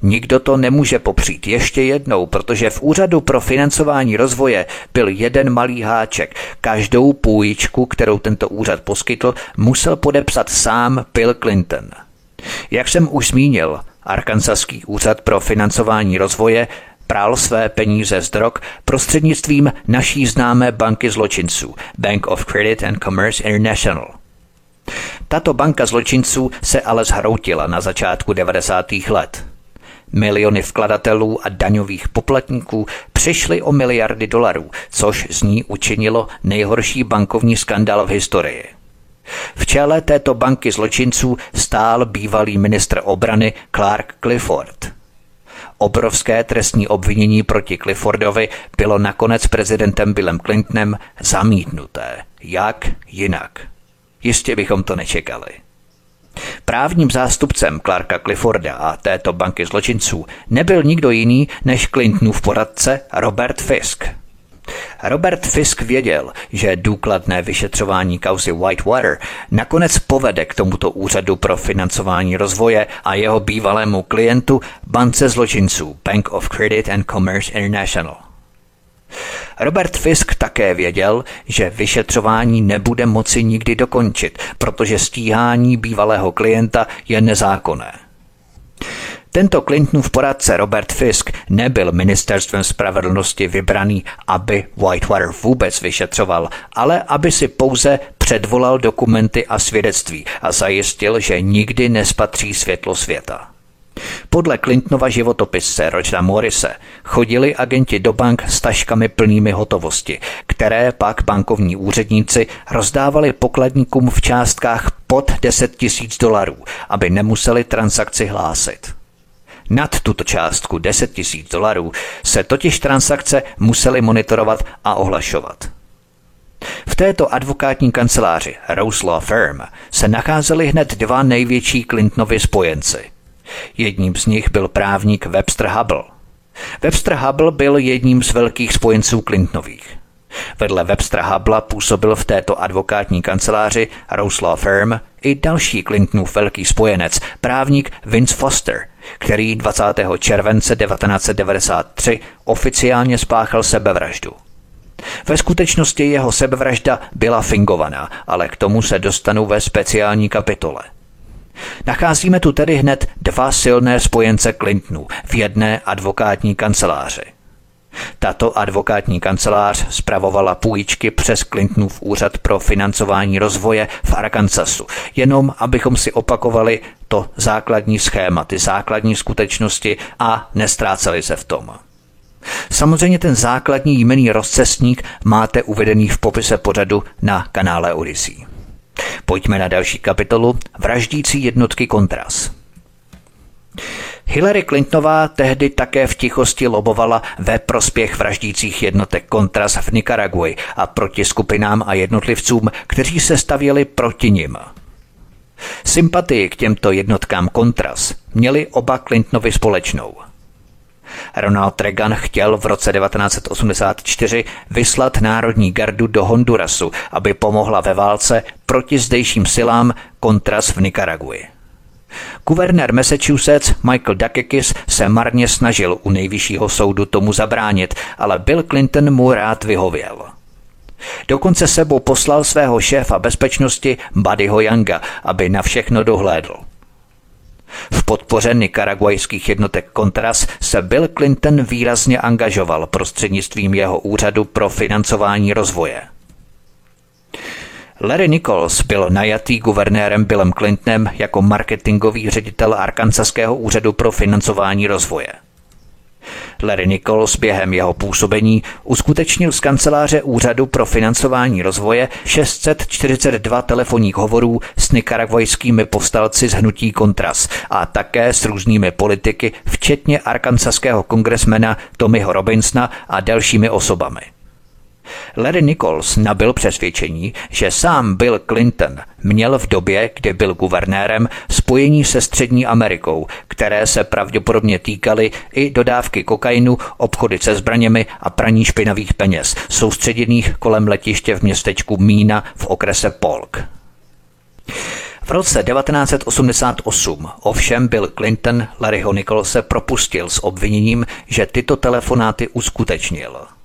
Nikdo to nemůže popřít ještě jednou, protože v Úřadu pro financování rozvoje byl jeden malý háček. Každou půjčku, kterou tento úřad poskytl, musel podepsat sám Bill Clinton. Jak jsem už zmínil, Arkansaský úřad pro financování rozvoje prál své peníze z drog prostřednictvím naší známé banky zločinců Bank of Credit and Commerce International. Tato banka zločinců se ale zhroutila na začátku 90. let. Miliony vkladatelů a daňových poplatníků přišly o miliardy dolarů, což z ní učinilo nejhorší bankovní skandál v historii. V čele této banky zločinců stál bývalý ministr obrany Clark Clifford – Obrovské trestní obvinění proti Cliffordovi bylo nakonec prezidentem Billem Clintonem zamítnuté. Jak jinak? Jistě bychom to nečekali. Právním zástupcem Clarka Clifforda a této banky zločinců nebyl nikdo jiný než Clintonův poradce Robert Fisk – Robert Fisk věděl, že důkladné vyšetřování kauzy Whitewater nakonec povede k tomuto úřadu pro financování rozvoje a jeho bývalému klientu bance zločinců Bank of Credit and Commerce International. Robert Fisk také věděl, že vyšetřování nebude moci nikdy dokončit, protože stíhání bývalého klienta je nezákonné. Tento Clintonův poradce Robert Fisk nebyl ministerstvem spravedlnosti vybraný, aby Whitewater vůbec vyšetřoval, ale aby si pouze předvolal dokumenty a svědectví a zajistil, že nikdy nespatří světlo světa. Podle Clintonova životopisce Rogera Morrise chodili agenti do bank s taškami plnými hotovosti, které pak bankovní úředníci rozdávali pokladníkům v částkách pod 10 tisíc dolarů, aby nemuseli transakci hlásit. Nad tuto částku 10 tisíc dolarů se totiž transakce musely monitorovat a ohlašovat. V této advokátní kanceláři Rose Law Firm se nacházeli hned dva největší Clintonovy spojenci. Jedním z nich byl právník Webster Hubble. Webster Hubble byl jedním z velkých spojenců Clintonových. Vedle Webstera Hubble působil v této advokátní kanceláři Rose Law Firm i další Clintonův velký spojenec, právník Vince Foster, který 20. července 1993 oficiálně spáchal sebevraždu. Ve skutečnosti jeho sebevražda byla fingovaná, ale k tomu se dostanu ve speciální kapitole. Nacházíme tu tedy hned dva silné spojence Clintonů v jedné advokátní kanceláři. Tato advokátní kancelář spravovala půjčky přes Clintonův úřad pro financování rozvoje v Arkansasu, jenom abychom si opakovali to základní schéma, ty základní skutečnosti a nestráceli se v tom. Samozřejmě ten základní jmený rozcestník máte uvedený v popise pořadu na kanále Odyssey. Pojďme na další kapitolu Vraždící jednotky kontras. Hillary Clintonová tehdy také v tichosti lobovala ve prospěch vraždících jednotek kontras v Nikaraguji a proti skupinám a jednotlivcům, kteří se stavěli proti nim. Sympatii k těmto jednotkám kontras měli oba Clintonovi společnou – Ronald Reagan chtěl v roce 1984 vyslat Národní gardu do Hondurasu, aby pomohla ve válce proti zdejším silám kontras v Nikaraguji. Guvernér Massachusetts Michael Dukakis se marně snažil u nejvyššího soudu tomu zabránit, ale Bill Clinton mu rád vyhověl. Dokonce sebou poslal svého šéfa bezpečnosti Buddyho Younga, aby na všechno dohlédl. V podpoře nikaraguajských jednotek Contras se Bill Clinton výrazně angažoval prostřednictvím jeho úřadu pro financování rozvoje. Larry Nichols byl najatý guvernérem Billem Clintonem jako marketingový ředitel Arkansaského úřadu pro financování rozvoje. Larry Nichols během jeho působení uskutečnil z kanceláře Úřadu pro financování rozvoje 642 telefonních hovorů s nikaragvajskými povstalci z hnutí Kontras a také s různými politiky, včetně arkansaského kongresmena Tommyho Robinsona a dalšími osobami. Larry Nichols nabil přesvědčení, že sám Bill Clinton měl v době, kdy byl guvernérem, spojení se Střední Amerikou, které se pravděpodobně týkaly i dodávky kokainu, obchody se zbraněmi a praní špinavých peněz, soustředěných kolem letiště v městečku Mína v okrese Polk. V roce 1988 ovšem Bill Clinton Larryho Nicholse propustil s obviněním, že tyto telefonáty uskutečnil –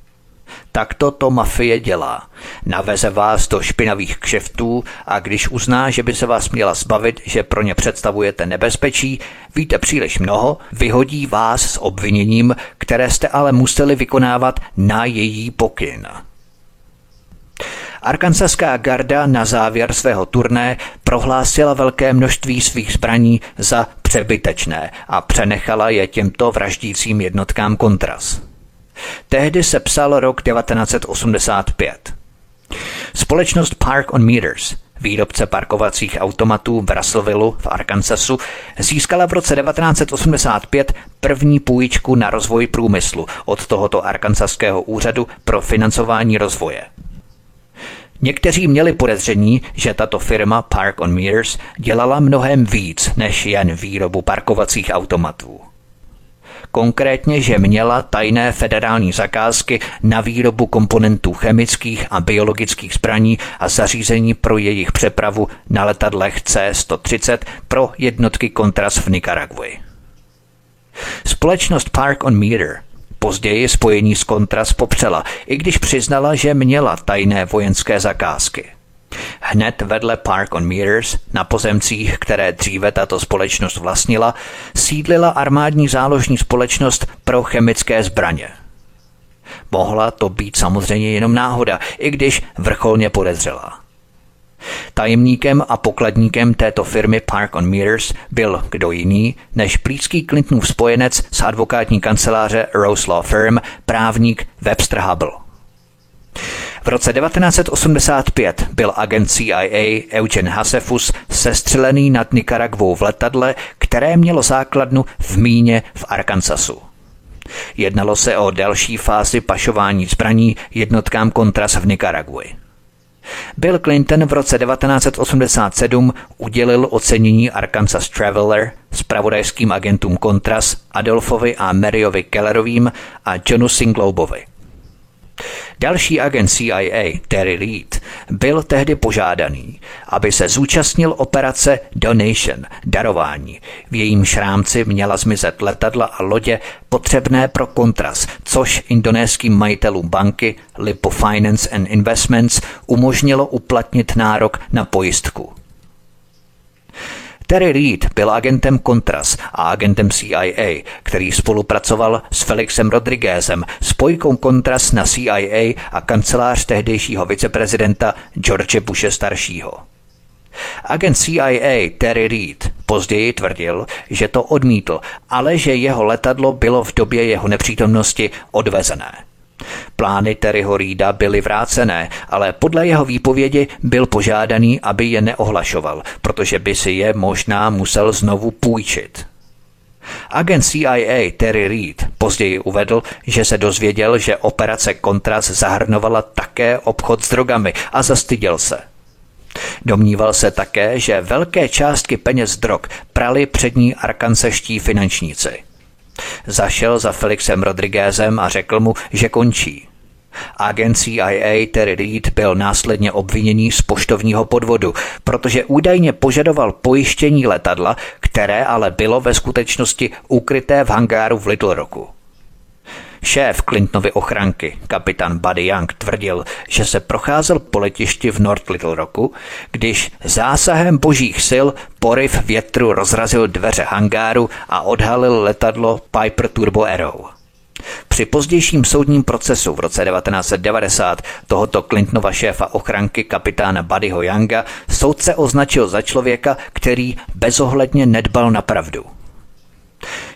Takto to mafie dělá. Naveze vás do špinavých kšeftů a když uzná, že by se vás měla zbavit, že pro ně představujete nebezpečí, víte příliš mnoho, vyhodí vás s obviněním, které jste ale museli vykonávat na její pokyn. Arkansaská garda na závěr svého turné prohlásila velké množství svých zbraní za přebytečné a přenechala je těmto vraždícím jednotkám kontras. Tehdy se psal rok 1985. Společnost Park on Meters, výrobce parkovacích automatů v Russellville v Arkansasu, získala v roce 1985 první půjčku na rozvoj průmyslu od tohoto arkansaského úřadu pro financování rozvoje. Někteří měli podezření, že tato firma Park on Meters dělala mnohem víc než jen výrobu parkovacích automatů konkrétně, že měla tajné federální zakázky na výrobu komponentů chemických a biologických zbraní a zařízení pro jejich přepravu na letadlech C-130 pro jednotky kontras v Nikaraguji. Společnost Park on Meter později spojení s kontras popřela, i když přiznala, že měla tajné vojenské zakázky. Hned vedle Park on Meters, na pozemcích, které dříve tato společnost vlastnila, sídlila armádní záložní společnost pro chemické zbraně. Mohla to být samozřejmě jenom náhoda, i když vrcholně podezřela. Tajemníkem a pokladníkem této firmy Park on Meters byl kdo jiný než blízký Clintonův spojenec z advokátní kanceláře Rose Law Firm, právník Webster Hubble. V roce 1985 byl agent CIA Eugen Hasefus sestřelený nad Nikaragvou v letadle, které mělo základnu v míně v Arkansasu. Jednalo se o další fázi pašování zbraní jednotkám kontras v Nikaraguji. Bill Clinton v roce 1987 udělil ocenění Arkansas Traveler spravodajským agentům Contras Adolfovi a Mariovi Kellerovým a Johnu Singlobovi. Další agent CIA, Terry Reid, byl tehdy požádaný, aby se zúčastnil operace Donation, darování. V jejím šrámci měla zmizet letadla a lodě potřebné pro kontras, což indonéským majitelům banky Lipo Finance and Investments umožnilo uplatnit nárok na pojistku. Terry Reid byl agentem Contras a agentem CIA, který spolupracoval s Felixem Rodriguezem, spojkou Contras na CIA a kancelář tehdejšího viceprezidenta George Bushe staršího. Agent CIA Terry Reid později tvrdil, že to odmítl, ale že jeho letadlo bylo v době jeho nepřítomnosti odvezené. Plány Terryho Reeda byly vrácené, ale podle jeho výpovědi byl požádaný, aby je neohlašoval, protože by si je možná musel znovu půjčit. Agent CIA Terry Reed později uvedl, že se dozvěděl, že operace Contras zahrnovala také obchod s drogami a zastyděl se. Domníval se také, že velké částky peněz drog prali přední arkanseští finančníci. Zašel za Felixem Rodriguezem a řekl mu, že končí. Agent CIA Terry Reid byl následně obviněný z poštovního podvodu, protože údajně požadoval pojištění letadla, které ale bylo ve skutečnosti ukryté v hangáru v Little Rocku. Šéf Clintonovy ochranky, kapitán Buddy Young, tvrdil, že se procházel po letišti v North Little Rocku, když zásahem božích sil poryv větru rozrazil dveře hangáru a odhalil letadlo Piper Turbo Arrow. Při pozdějším soudním procesu v roce 1990 tohoto Clintonova šéfa ochranky kapitána Buddyho Younga soudce označil za člověka, který bezohledně nedbal na pravdu –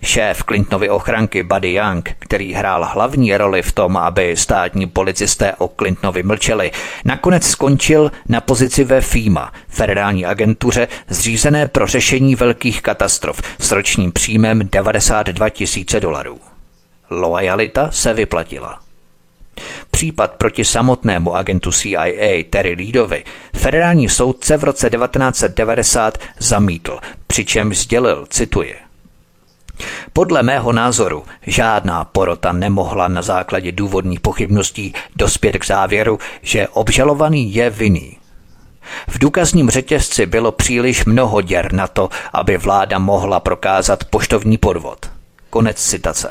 Šéf Clintonovy ochranky Buddy Young, který hrál hlavní roli v tom, aby státní policisté o Clintonovi mlčeli, nakonec skončil na pozici ve FEMA, federální agentuře zřízené pro řešení velkých katastrof s ročním příjmem 92 tisíce dolarů. Lojalita se vyplatila. Případ proti samotnému agentu CIA Terry Reedovi federální soudce v roce 1990 zamítl, přičemž sdělil, cituji, podle mého názoru žádná porota nemohla na základě důvodných pochybností dospět k závěru, že obžalovaný je vinný. V důkazním řetězci bylo příliš mnoho děr na to, aby vláda mohla prokázat poštovní podvod. Konec citace.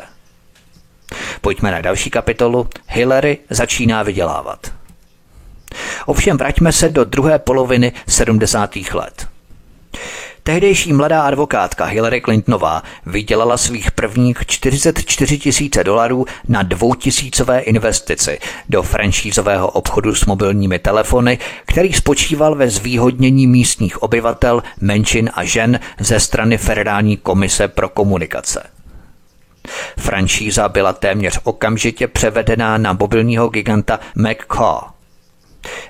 Pojďme na další kapitolu. Hillary začíná vydělávat. Ovšem vraťme se do druhé poloviny 70. let. Tehdejší mladá advokátka Hillary Clintonová vydělala svých prvních 44 tisíce dolarů na dvoutisícové investici do franšízového obchodu s mobilními telefony, který spočíval ve zvýhodnění místních obyvatel, menšin a žen ze strany Federální komise pro komunikace. Franšíza byla téměř okamžitě převedená na mobilního giganta McCaw –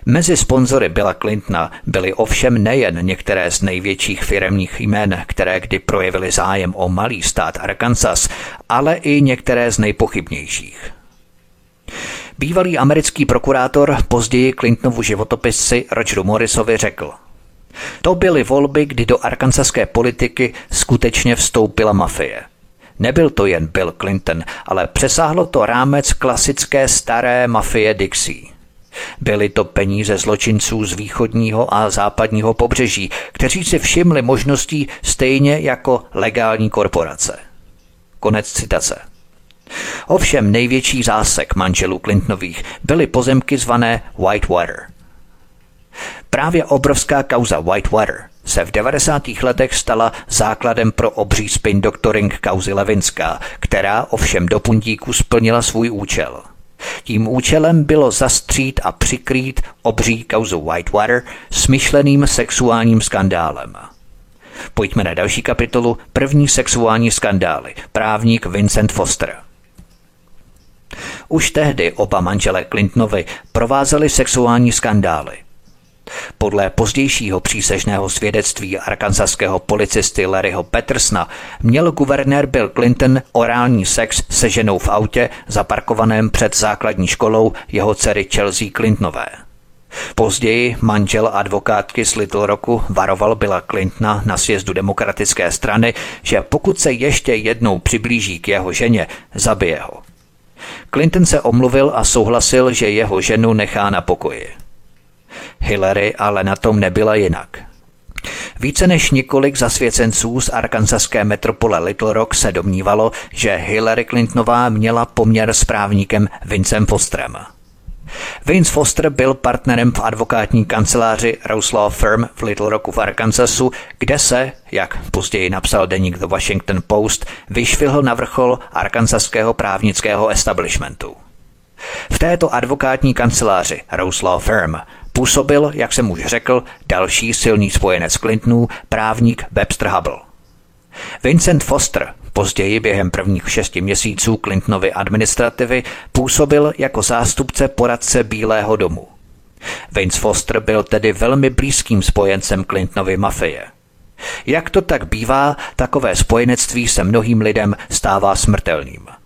Mezi sponzory Billa Clintona byly ovšem nejen některé z největších firemních jmen, které kdy projevily zájem o malý stát Arkansas, ale i některé z nejpochybnějších. Bývalý americký prokurátor později Clintonovu životopisci Rogeru Morrisovi řekl To byly volby, kdy do arkansaské politiky skutečně vstoupila mafie. Nebyl to jen Bill Clinton, ale přesáhlo to rámec klasické staré mafie Dixie. Byly to peníze zločinců z východního a západního pobřeží, kteří si všimli možností stejně jako legální korporace. Konec citace. Ovšem největší zásek manželů Clintonových byly pozemky zvané Whitewater. Právě obrovská kauza Whitewater se v 90. letech stala základem pro obří spin doctoring kauzy Levinská, která ovšem do puntíku splnila svůj účel – Tím účelem bylo zastřít a přikrýt obří kauzu Whitewater smyšleným sexuálním skandálem. Pojďme na další kapitolu První sexuální skandály. Právník Vincent Foster. Už tehdy oba manželé Clintonovi provázeli sexuální skandály. Podle pozdějšího přísežného svědectví arkansaského policisty Larryho Petersna měl guvernér Bill Clinton orální sex se ženou v autě zaparkovaném před základní školou jeho dcery Chelsea Clintonové. Později manžel advokátky z Little Rocku varoval Billa Clintona na sjezdu demokratické strany, že pokud se ještě jednou přiblíží k jeho ženě, zabije ho. Clinton se omluvil a souhlasil, že jeho ženu nechá na pokoji. Hillary ale na tom nebyla jinak. Více než několik zasvěcenců z arkansaské metropole Little Rock se domnívalo, že Hillary Clintonová měla poměr s právníkem Vincem Fosterem. Vince Foster byl partnerem v advokátní kanceláři Rose Law Firm v Little Rocku v Arkansasu, kde se, jak později napsal deník The Washington Post, vyšvihl na vrchol arkansaského právnického establishmentu. V této advokátní kanceláři Rose Law Firm působil, jak jsem už řekl, další silný spojenec Clintonů, právník Webster Hubble. Vincent Foster později během prvních šesti měsíců Clintonovy administrativy působil jako zástupce poradce Bílého domu. Vince Foster byl tedy velmi blízkým spojencem Clintonovy mafie. Jak to tak bývá, takové spojenectví se mnohým lidem stává smrtelným –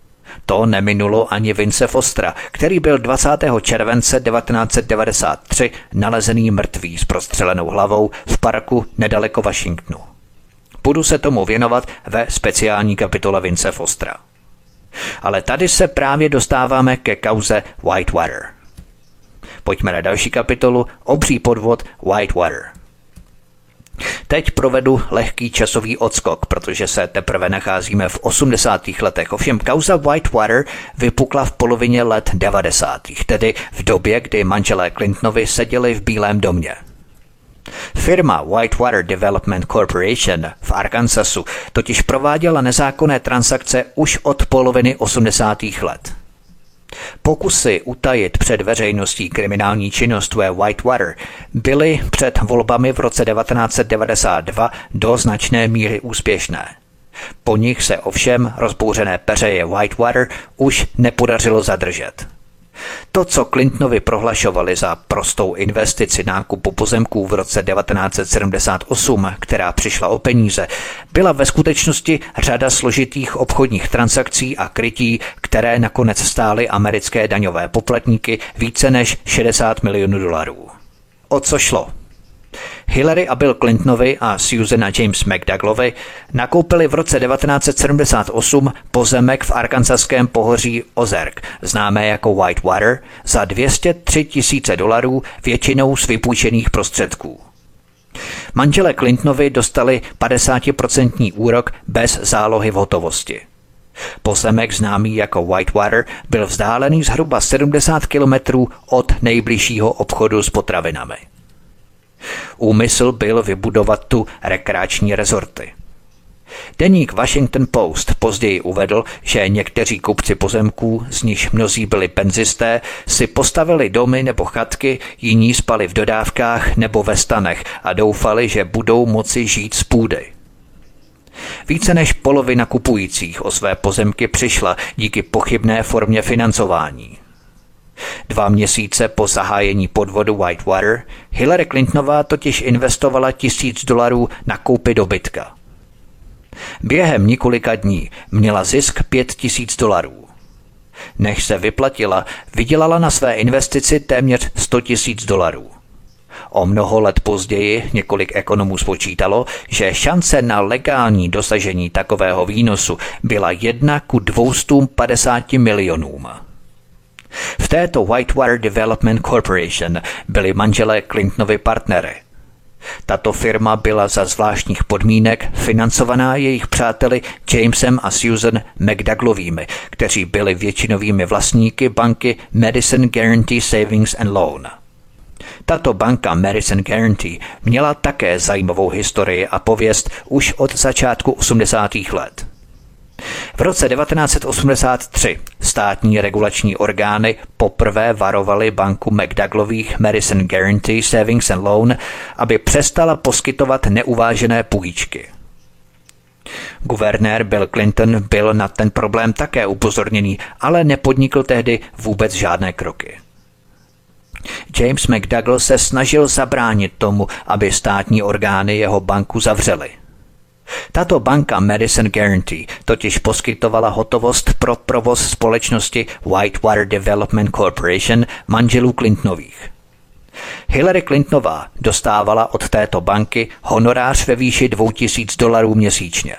to neminulo ani Vince Fostra, který byl 20. července 1993 nalezený mrtvý s prostřelenou hlavou v parku nedaleko Washingtonu. Budu se tomu věnovat ve speciální kapitole Vince Fostra. Ale tady se právě dostáváme ke kauze Whitewater. Pojďme na další kapitolu Obří podvod Whitewater. Teď provedu lehký časový odskok, protože se teprve nacházíme v 80. letech. Ovšem kauza Whitewater vypukla v polovině let 90. tedy v době, kdy manželé Clintonovi seděli v Bílém domě. Firma Whitewater Development Corporation v Arkansasu totiž prováděla nezákonné transakce už od poloviny 80. let. Pokusy utajit před veřejností kriminální činnost ve Whitewater byly před volbami v roce 1992 do značné míry úspěšné. Po nich se ovšem rozbouřené peřeje Whitewater už nepodařilo zadržet. To, co Clintonovi prohlašovali za prostou investici nákupu pozemků v roce 1978, která přišla o peníze, byla ve skutečnosti řada složitých obchodních transakcí a krytí, které nakonec stály americké daňové poplatníky více než 60 milionů dolarů. O co šlo? Hillary a Bill Clintonovi a Susan a James McDougalovi nakoupili v roce 1978 pozemek v arkansaském pohoří Ozark, známé jako Whitewater, za 203 tisíce dolarů většinou z vypůjčených prostředků. Manželé Clintonovi dostali 50% úrok bez zálohy v hotovosti. Pozemek známý jako Whitewater byl vzdálený zhruba 70 kilometrů od nejbližšího obchodu s potravinami. Úmysl byl vybudovat tu rekreační rezorty. Deník Washington Post později uvedl, že někteří kupci pozemků, z nichž mnozí byli penzisté, si postavili domy nebo chatky, jiní spali v dodávkách nebo ve stanech a doufali, že budou moci žít z půdy. Více než polovina kupujících o své pozemky přišla díky pochybné formě financování. Dva měsíce po zahájení podvodu Whitewater Hillary Clintonová totiž investovala tisíc dolarů na koupy dobytka. Během několika dní měla zisk pět tisíc dolarů. Než se vyplatila, vydělala na své investici téměř 100 tisíc dolarů. O mnoho let později několik ekonomů spočítalo, že šance na legální dosažení takového výnosu byla jedna ku 250 milionům. V této Whitewater Development Corporation byli manželé Clintonovi partnery. Tato firma byla za zvláštních podmínek financovaná jejich přáteli Jamesem a Susan McDouglovými, kteří byli většinovými vlastníky banky Madison Guarantee Savings and Loan. Tato banka Madison Guarantee měla také zajímavou historii a pověst už od začátku 80. let. V roce 1983 státní regulační orgány poprvé varovaly banku McDouglových Madison Guarantee Savings and Loan, aby přestala poskytovat neuvážené půjčky. Guvernér Bill Clinton byl na ten problém také upozorněný, ale nepodnikl tehdy vůbec žádné kroky. James McDougall se snažil zabránit tomu, aby státní orgány jeho banku zavřely – tato banka Madison Guarantee totiž poskytovala hotovost pro provoz společnosti Whitewater Development Corporation manželů Clintonových. Hillary Clintonová dostávala od této banky honorář ve výši 2000 dolarů měsíčně.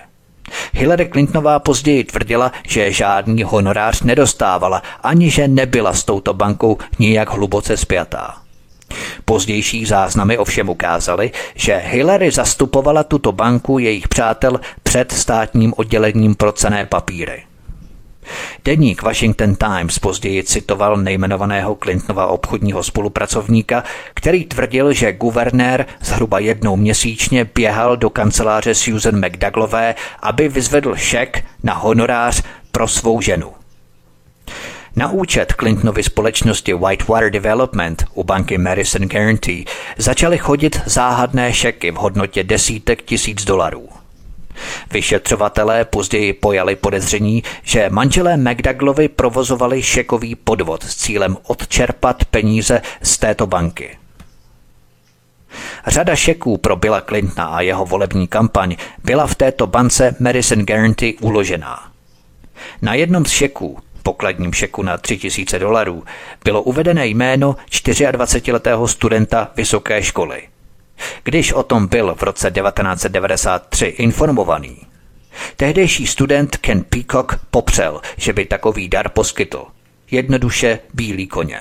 Hillary Clintonová později tvrdila, že žádný honorář nedostávala, ani že nebyla s touto bankou nijak hluboce spjatá. Pozdější záznamy ovšem ukázaly, že Hillary zastupovala tuto banku jejich přátel před státním oddělením pro cené papíry. Deník Washington Times později citoval nejmenovaného Clintonova obchodního spolupracovníka, který tvrdil, že guvernér zhruba jednou měsíčně běhal do kanceláře Susan McDouglové, aby vyzvedl šek na honorář pro svou ženu. Na účet Clintonovy společnosti Whitewater Development u banky Madison Guarantee začaly chodit záhadné šeky v hodnotě desítek tisíc dolarů. Vyšetřovatelé později pojali podezření, že manželé McDougalovi provozovali šekový podvod s cílem odčerpat peníze z této banky. Řada šeků pro Billa Clintona a jeho volební kampaň byla v této bance Madison Guarantee uložená. Na jednom z šeků pokladním šeku na 3000 dolarů bylo uvedené jméno 24-letého studenta vysoké školy. Když o tom byl v roce 1993 informovaný, tehdejší student Ken Peacock popřel, že by takový dar poskytl. Jednoduše bílý koně.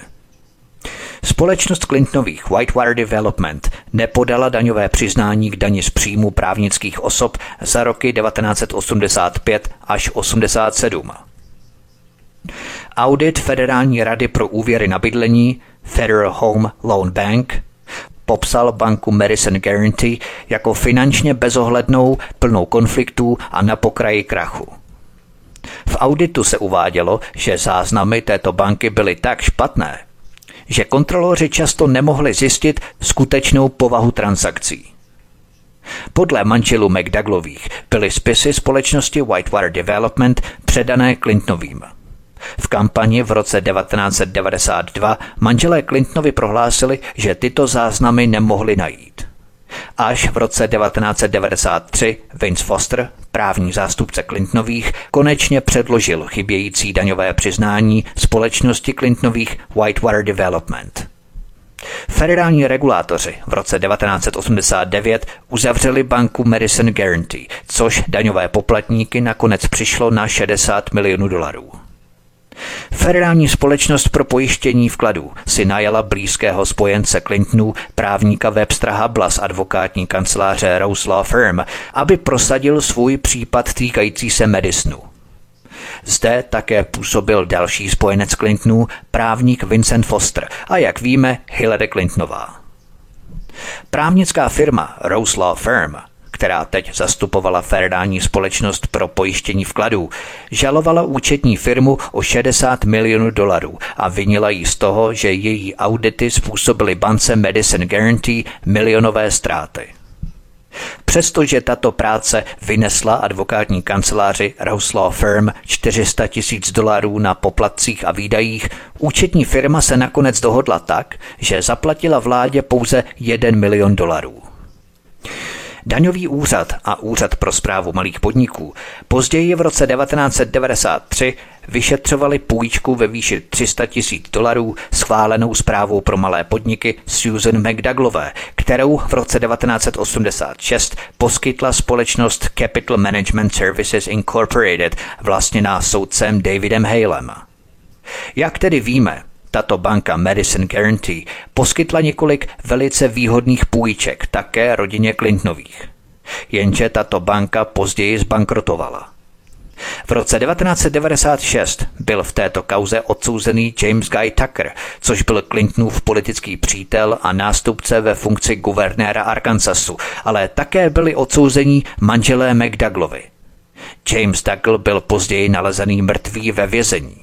Společnost Clintonových Whitewater Development nepodala daňové přiznání k dani z příjmu právnických osob za roky 1985 až 87. Audit Federální rady pro úvěry na bydlení Federal Home Loan Bank popsal banku Madison Guarantee jako finančně bezohlednou, plnou konfliktů a na pokraji krachu. V auditu se uvádělo, že záznamy této banky byly tak špatné, že kontroloři často nemohli zjistit skutečnou povahu transakcí. Podle manželů McDouglových byly spisy společnosti Whitewater Development předané Clintonovým. V kampani v roce 1992 manželé Clintonovi prohlásili, že tyto záznamy nemohli najít. Až v roce 1993 Vince Foster, právní zástupce Clintonových, konečně předložil chybějící daňové přiznání společnosti Clintonových Whitewater Development. Federální regulátoři v roce 1989 uzavřeli banku Madison Guarantee, což daňové poplatníky nakonec přišlo na 60 milionů dolarů. Federální společnost pro pojištění vkladů si najala blízkého spojence Clintonů, právníka Webstra Habla z advokátní kanceláře Rose Law Firm, aby prosadil svůj případ týkající se Madisonu. Zde také působil další spojenec Clintonů, právník Vincent Foster a jak víme Hillary Clintonová. Právnická firma Rose Law Firm která teď zastupovala federální společnost pro pojištění vkladů, žalovala účetní firmu o 60 milionů dolarů a vinila jí z toho, že její audity způsobily bance Madison Guarantee milionové ztráty. Přestože tato práce vynesla advokátní kanceláři Rouse Law Firm 400 tisíc dolarů na poplatcích a výdajích, účetní firma se nakonec dohodla tak, že zaplatila vládě pouze 1 milion dolarů. Daňový úřad a Úřad pro zprávu malých podniků později v roce 1993 vyšetřovali půjčku ve výši 300 tisíc dolarů schválenou zprávou pro malé podniky Susan McDouglové, kterou v roce 1986 poskytla společnost Capital Management Services Incorporated vlastněná soudcem Davidem Halem. Jak tedy víme, tato banka Madison Guarantee poskytla několik velice výhodných půjček také rodině Clintonových. Jenže tato banka později zbankrotovala. V roce 1996 byl v této kauze odsouzený James Guy Tucker, což byl Clintonův politický přítel a nástupce ve funkci guvernéra Arkansasu, ale také byli odsouzení manželé McDouglovi. James Douglas byl později nalezený mrtvý ve vězení.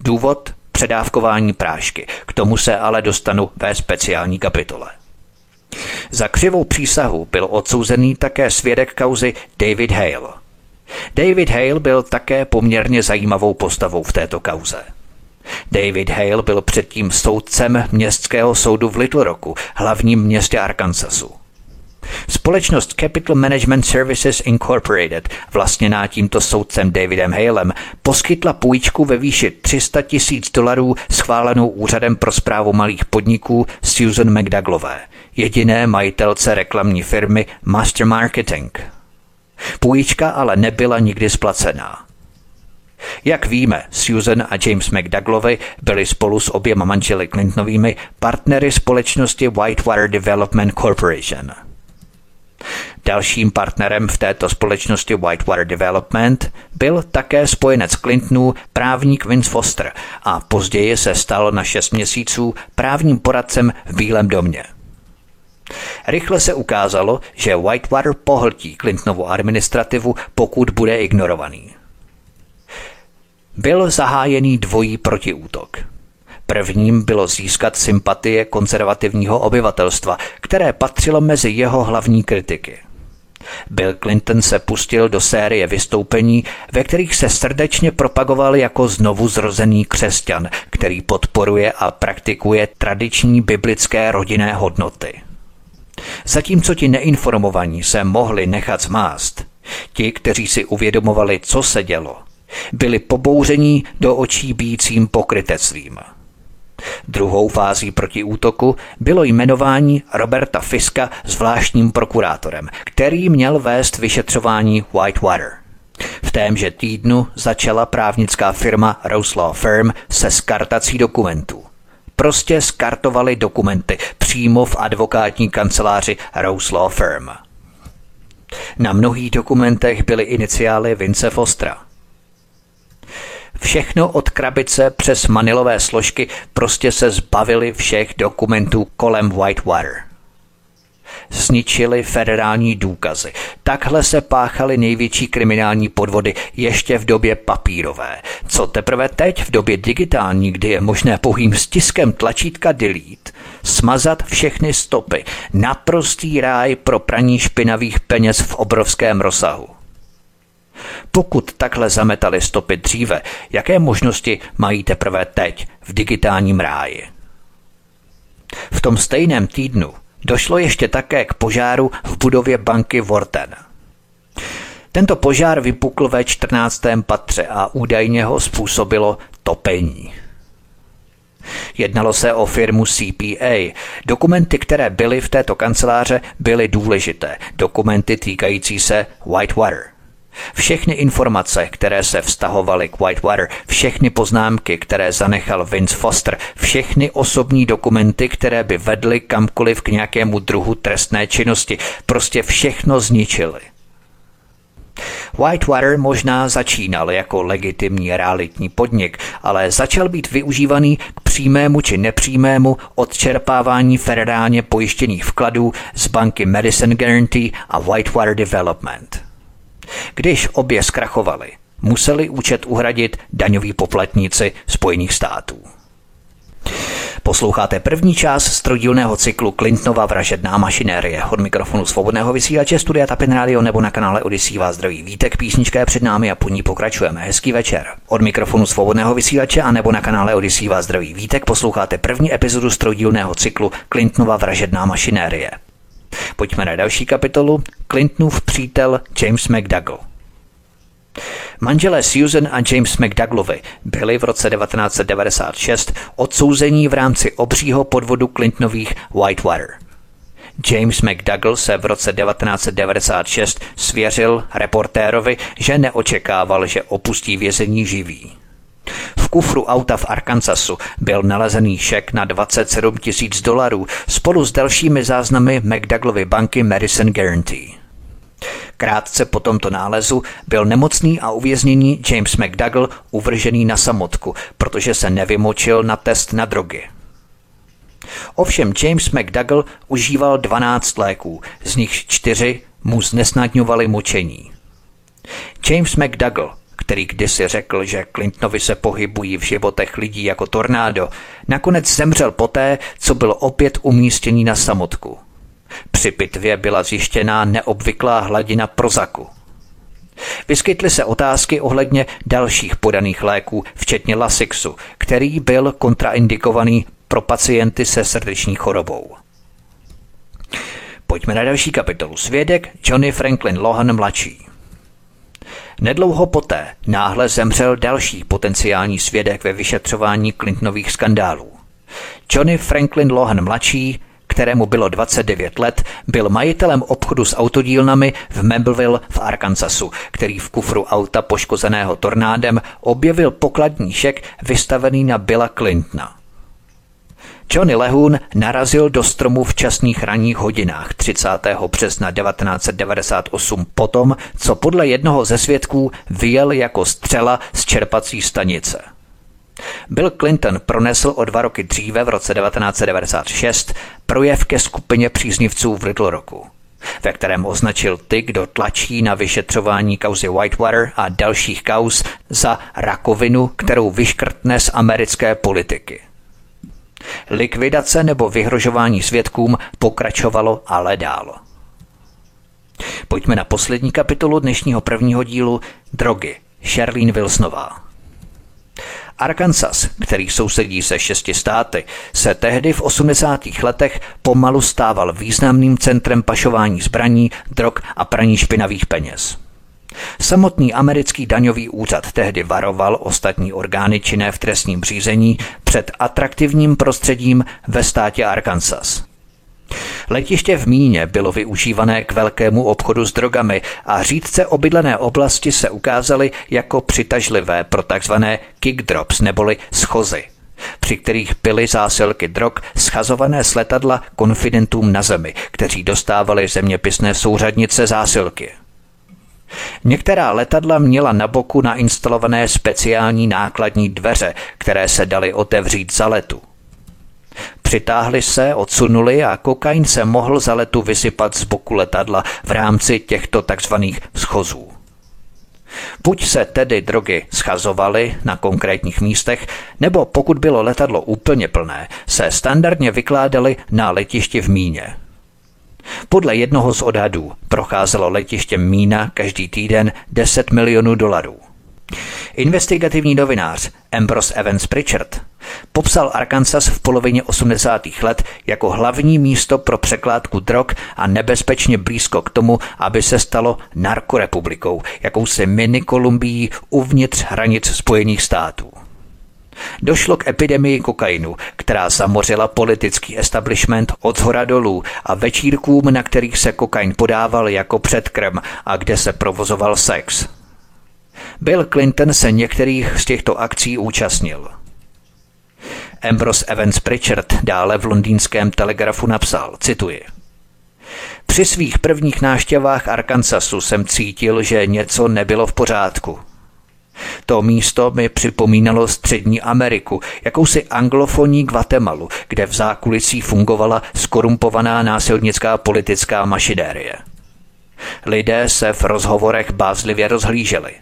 Důvod? Předávkování prášky. K tomu se ale dostanu ve speciální kapitole. Za křivou přísahu byl odsouzený také svědek kauzy David Hale. David Hale byl také poměrně zajímavou postavou v této kauze. David Hale byl předtím soudcem městského soudu v Little Rocku, hlavním městě Arkansasu. Společnost Capital Management Services Incorporated, vlastněná tímto soudcem Davidem Halem, poskytla půjčku ve výši 300 tisíc dolarů schválenou úřadem pro zprávu malých podniků Susan McDouglové, jediné majitelce reklamní firmy Master Marketing. Půjčka ale nebyla nikdy splacená. Jak víme, Susan a James McDougalovi byli spolu s oběma manželi Clintonovými partnery společnosti Whitewater Development Corporation – Dalším partnerem v této společnosti Whitewater Development byl také spojenec Clintonů právník Vince Foster a později se stal na 6 měsíců právním poradcem v Bílém domě. Rychle se ukázalo, že Whitewater pohltí Clintonovu administrativu, pokud bude ignorovaný. Byl zahájený dvojí protiútok – Prvním bylo získat sympatie konzervativního obyvatelstva, které patřilo mezi jeho hlavní kritiky. Bill Clinton se pustil do série vystoupení, ve kterých se srdečně propagoval jako znovu zrozený křesťan, který podporuje a praktikuje tradiční biblické rodinné hodnoty. Zatímco ti neinformovaní se mohli nechat zmást, ti, kteří si uvědomovali, co se dělo, byli pobouření do očí bícím pokrytectvím. Druhou fází protiútoku bylo jmenování Roberta Fiska zvláštním prokurátorem, který měl vést vyšetřování Whitewater. V témže týdnu začala právnická firma Rose Law Firm se skartací dokumentů. Prostě skartovali dokumenty přímo v advokátní kanceláři Rose Law Firm. Na mnohých dokumentech byly iniciály Vince Fostra – Všechno od krabice přes manilové složky prostě se zbavili všech dokumentů kolem Whitewater. Zničili federální důkazy. Takhle se páchaly největší kriminální podvody ještě v době papírové. Co teprve teď v době digitální, kdy je možné pouhým stiskem tlačítka delete smazat všechny stopy. Naprostý ráj pro praní špinavých peněz v obrovském rozsahu. Pokud takhle zametali stopy dříve, jaké možnosti mají teprve teď v digitálním ráji? V tom stejném týdnu došlo ještě také k požáru v budově banky Vorten. Tento požár vypukl ve 14. patře a údajně ho způsobilo topení. Jednalo se o firmu CPA. Dokumenty, které byly v této kanceláře, byly důležité. Dokumenty týkající se Whitewater. Všechny informace, které se vztahovaly k Whitewater, všechny poznámky, které zanechal Vince Foster, všechny osobní dokumenty, které by vedly kamkoliv k nějakému druhu trestné činnosti, prostě všechno zničili. Whitewater možná začínal jako legitimní realitní podnik, ale začal být využívaný k přímému či nepřímému odčerpávání federálně pojištěných vkladů z banky Madison Guarantee a Whitewater Development. Když obě zkrachovaly, museli účet uhradit daňoví poplatníci Spojených států. Posloucháte první část strojilného cyklu Clintonova vražedná mašinérie. Od mikrofonu svobodného vysílače Studia Tapin Radio nebo na kanále Odisí vás zdraví vítek, písnička je před námi a po ní pokračujeme. Hezký večer. Od mikrofonu svobodného vysílače a nebo na kanále Odisí vás zdraví vítek posloucháte první epizodu strojilného cyklu Clintonova vražedná mašinérie. Pojďme na další kapitolu. Clintonův přítel James McDougall. Manželé Susan a James McDougalovi byli v roce 1996 odsouzení v rámci obřího podvodu Clintonových Whitewater. James McDougall se v roce 1996 svěřil reportérovi, že neočekával, že opustí vězení živý. V kufru auta v Arkansasu byl nalezený šek na 27 tisíc dolarů spolu s dalšími záznamy McDouglovy banky Madison Guarantee. Krátce po tomto nálezu byl nemocný a uvězněný James McDougall uvržený na samotku, protože se nevymočil na test na drogy. Ovšem James McDougall užíval 12 léků, z nich čtyři mu znesnadňovali močení. James McDougall, který kdysi řekl, že Clintonovi se pohybují v životech lidí jako tornádo, nakonec zemřel poté, co byl opět umístěný na samotku. Při pitvě byla zjištěná neobvyklá hladina prozaku. Vyskytly se otázky ohledně dalších podaných léků, včetně Lasixu, který byl kontraindikovaný pro pacienty se srdeční chorobou. Pojďme na další kapitolu. Svědek Johnny Franklin Lohan mladší. Nedlouho poté náhle zemřel další potenciální svědek ve vyšetřování Clintonových skandálů. Johnny Franklin Lohan mladší, kterému bylo 29 let, byl majitelem obchodu s autodílnami v Mableville v Arkansasu, který v kufru auta poškozeného tornádem objevil pokladní šek vystavený na Billa Clintona. Johnny Lehun narazil do stromu v časných ranních hodinách 30. března 1998 potom, co podle jednoho ze svědků vyjel jako střela z čerpací stanice. Bill Clinton pronesl o dva roky dříve v roce 1996 projev ke skupině příznivců v Little Rocku ve kterém označil ty, kdo tlačí na vyšetřování kauzy Whitewater a dalších kauz za rakovinu, kterou vyškrtne z americké politiky. Likvidace nebo vyhrožování svědkům pokračovalo ale dál. Pojďme na poslední kapitolu dnešního prvního dílu Drogy. Sherlyn Wilsonová. Arkansas, který sousedí se šesti státy, se tehdy v 80. letech pomalu stával významným centrem pašování zbraní, drog a praní špinavých peněz. Samotný americký daňový úřad tehdy varoval ostatní orgány činné v trestním řízení před atraktivním prostředím ve státě Arkansas. Letiště v Míně bylo využívané k velkému obchodu s drogami a řídce obydlené oblasti se ukázaly jako přitažlivé pro tzv. kick drops neboli schozy při kterých byly zásilky drog schazované z letadla konfidentům na zemi, kteří dostávali zeměpisné souřadnice zásilky. Některá letadla měla na boku nainstalované speciální nákladní dveře, které se daly otevřít za letu. Přitáhli se, odsunuli a kokain se mohl za letu vysypat z boku letadla v rámci těchto takzvaných schozů. Buď se tedy drogy schazovaly na konkrétních místech, nebo pokud bylo letadlo úplně plné, se standardně vykládaly na letišti v Míně. Podle jednoho z odhadů procházelo letiště Mína každý týden 10 milionů dolarů. Investigativní novinář Ambrose Evans Pritchard popsal Arkansas v polovině 80. let jako hlavní místo pro překládku drog a nebezpečně blízko k tomu, aby se stalo narkorepublikou, jakousi mini Kolumbií uvnitř hranic Spojených států. Došlo k epidemii kokainu, která zamořila politický establishment od hora dolů a večírkům, na kterých se kokain podával jako předkrm a kde se provozoval sex. Bill Clinton se některých z těchto akcí účastnil. Ambrose Evans Pritchard dále v londýnském telegrafu napsal, cituji, při svých prvních náštěvách Arkansasu jsem cítil, že něco nebylo v pořádku – to místo mi připomínalo Střední Ameriku, jakousi anglofonní Guatemalu, kde v zákulisí fungovala skorumpovaná násilnická politická mašidérie. Lidé se v rozhovorech bázlivě rozhlíželi.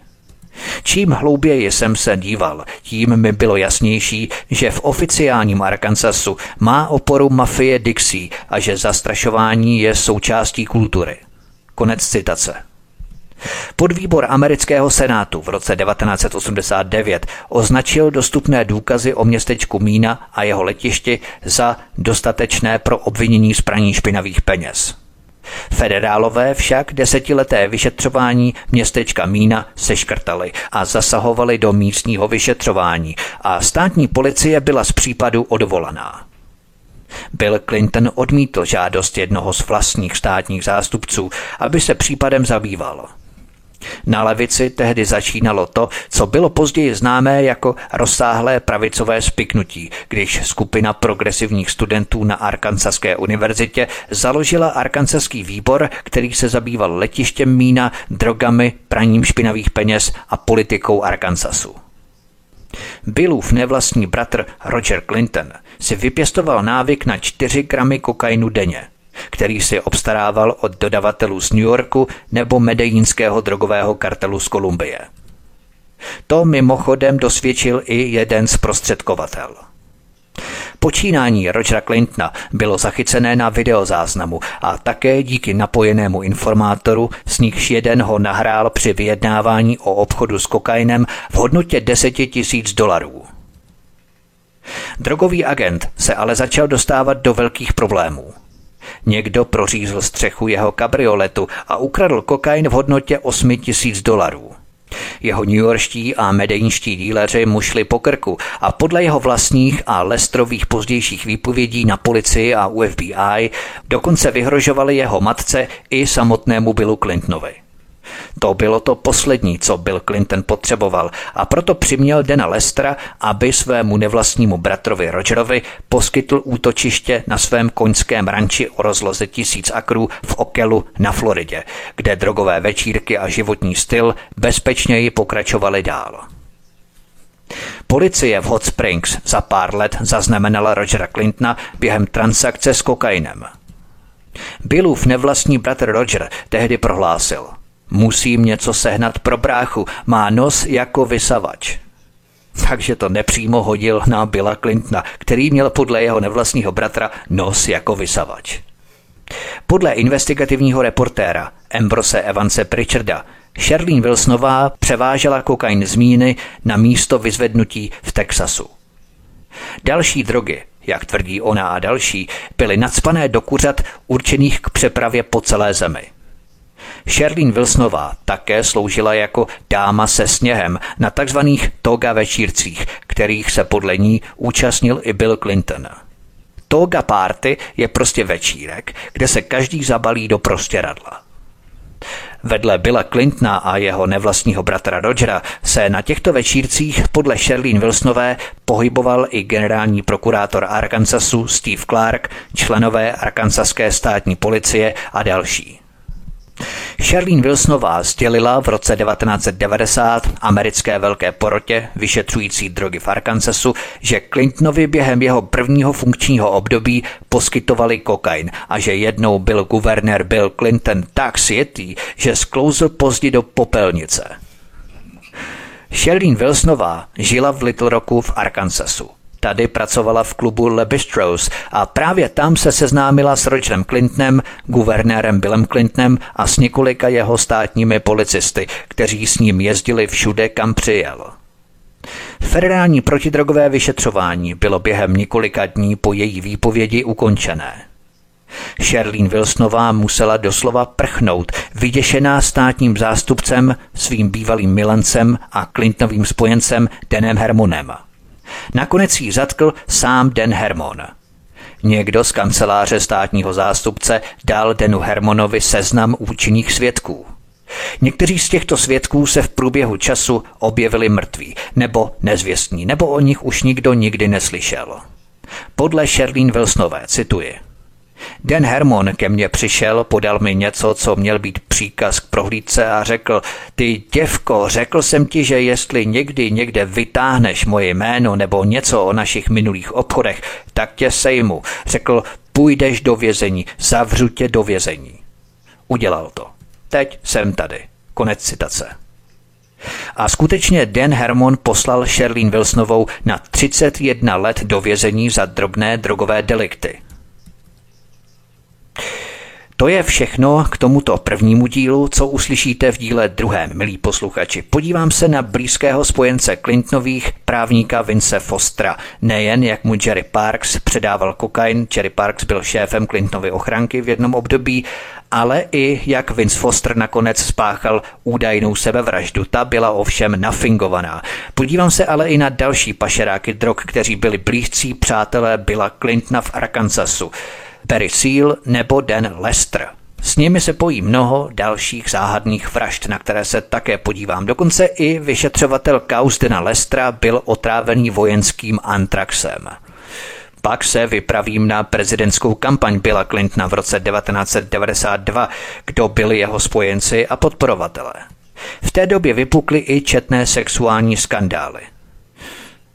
Čím hlouběji jsem se díval, tím mi bylo jasnější, že v oficiálním Arkansasu má oporu mafie Dixie a že zastrašování je součástí kultury. Konec citace. Podvýbor amerického senátu v roce 1989 označil dostupné důkazy o městečku Mína a jeho letišti za dostatečné pro obvinění z praní špinavých peněz. Federálové však desetileté vyšetřování městečka Mína seškrtali a zasahovali do místního vyšetřování a státní policie byla z případu odvolaná. Bill Clinton odmítl žádost jednoho z vlastních státních zástupců, aby se případem zabýval. Na levici tehdy začínalo to, co bylo později známé jako rozsáhlé pravicové spiknutí, když skupina progresivních studentů na Arkansaské univerzitě založila Arkansaský výbor, který se zabýval letištěm mína, drogami, praním špinavých peněz a politikou Arkansasu. Billův nevlastní bratr Roger Clinton si vypěstoval návyk na 4 gramy kokainu denně – který si obstarával od dodavatelů z New Yorku nebo medejínského drogového kartelu z Kolumbie. To mimochodem dosvědčil i jeden zprostředkovatel – Počínání Rogera Clintona bylo zachycené na videozáznamu a také díky napojenému informátoru, s nichž jeden ho nahrál při vyjednávání o obchodu s kokainem v hodnotě 10 tisíc dolarů. Drogový agent se ale začal dostávat do velkých problémů. Někdo prořízl střechu jeho kabrioletu a ukradl kokain v hodnotě 8 tisíc dolarů. Jeho newyorští a medejnští díleři mu šli po krku a podle jeho vlastních a Lestrových pozdějších výpovědí na policii a u FBI dokonce vyhrožovali jeho matce i samotnému Billu Clintonovi. To bylo to poslední, co Bill Clinton potřeboval a proto přiměl Dana Lestra, aby svému nevlastnímu bratrovi Rogerovi poskytl útočiště na svém koňském ranči o rozloze tisíc akrů v Okelu na Floridě, kde drogové večírky a životní styl bezpečněji pokračovaly dál. Policie v Hot Springs za pár let zaznamenala Rogera Clintona během transakce s kokainem. Billův nevlastní bratr Roger tehdy prohlásil – Musím něco sehnat pro bráchu, má nos jako vysavač. Takže to nepřímo hodil na Billa Clintona, který měl podle jeho nevlastního bratra nos jako vysavač. Podle investigativního reportéra Ambrose Evance Pritcharda Sherlyn Wilsonová převážela kokain z míny na místo vyzvednutí v Texasu. Další drogy, jak tvrdí ona a další, byly nadspané do kuřat určených k přepravě po celé zemi. Sherlyn Wilsonová také sloužila jako dáma se sněhem na tzv. toga večírcích, kterých se podle ní účastnil i Bill Clinton. Toga party je prostě večírek, kde se každý zabalí do prostěradla. Vedle Billa Clintona a jeho nevlastního bratra Rogera se na těchto večírcích podle Sherlyn Wilsonové pohyboval i generální prokurátor Arkansasu Steve Clark, členové arkansaské státní policie a další. Sherlyn Wilsonová sdělila v roce 1990 americké velké porotě vyšetřující drogy v Arkansasu, že Clintonovi během jeho prvního funkčního období poskytovali kokain a že jednou byl guvernér Bill Clinton tak světý, že sklouzl pozdě do popelnice. Sherlyn Wilsonová žila v Little Rocku v Arkansasu. Tady pracovala v klubu Le Bistros a právě tam se seznámila s Rogerem Clintonem, guvernérem Billem Clintonem a s několika jeho státními policisty, kteří s ním jezdili všude, kam přijel. Federální protidrogové vyšetřování bylo během několika dní po její výpovědi ukončené. Sherlyn Wilsonová musela doslova prchnout, vyděšená státním zástupcem, svým bývalým milencem a Clintonovým spojencem Denem Hermonem. Nakonec jí zatkl sám Den Hermon. Někdo z kanceláře státního zástupce dal Denu Hermonovi seznam účinných svědků. Někteří z těchto svědků se v průběhu času objevili mrtví, nebo nezvěstní, nebo o nich už nikdo nikdy neslyšel. Podle Sherlyn Wilsonové, cituji – Den Hermon ke mně přišel, podal mi něco, co měl být příkaz k prohlídce a řekl, ty děvko, řekl jsem ti, že jestli někdy někde vytáhneš moje jméno nebo něco o našich minulých obchodech, tak tě sejmu. Řekl, půjdeš do vězení, zavřu tě do vězení. Udělal to. Teď jsem tady. Konec citace. A skutečně Dan Hermon poslal Sherlyn Wilsonovou na 31 let do vězení za drobné drogové delikty. To je všechno k tomuto prvnímu dílu, co uslyšíte v díle druhém, milí posluchači. Podívám se na blízkého spojence Clintonových, právníka Vince Fostera. Nejen jak mu Jerry Parks předával kokain, Jerry Parks byl šéfem Clintonovy ochranky v jednom období, ale i jak Vince Foster nakonec spáchal údajnou sebevraždu. Ta byla ovšem nafingovaná. Podívám se ale i na další pašeráky drog, kteří byli blízcí přátelé Billa Clintona v Arkansasu. Barry Seal nebo Dan Lester. S nimi se pojí mnoho dalších záhadných vražd, na které se také podívám. Dokonce i vyšetřovatel kaus Dana Lestra byl otrávený vojenským antraxem. Pak se vypravím na prezidentskou kampaň Billa Clintona v roce 1992, kdo byli jeho spojenci a podporovatelé. V té době vypukly i četné sexuální skandály.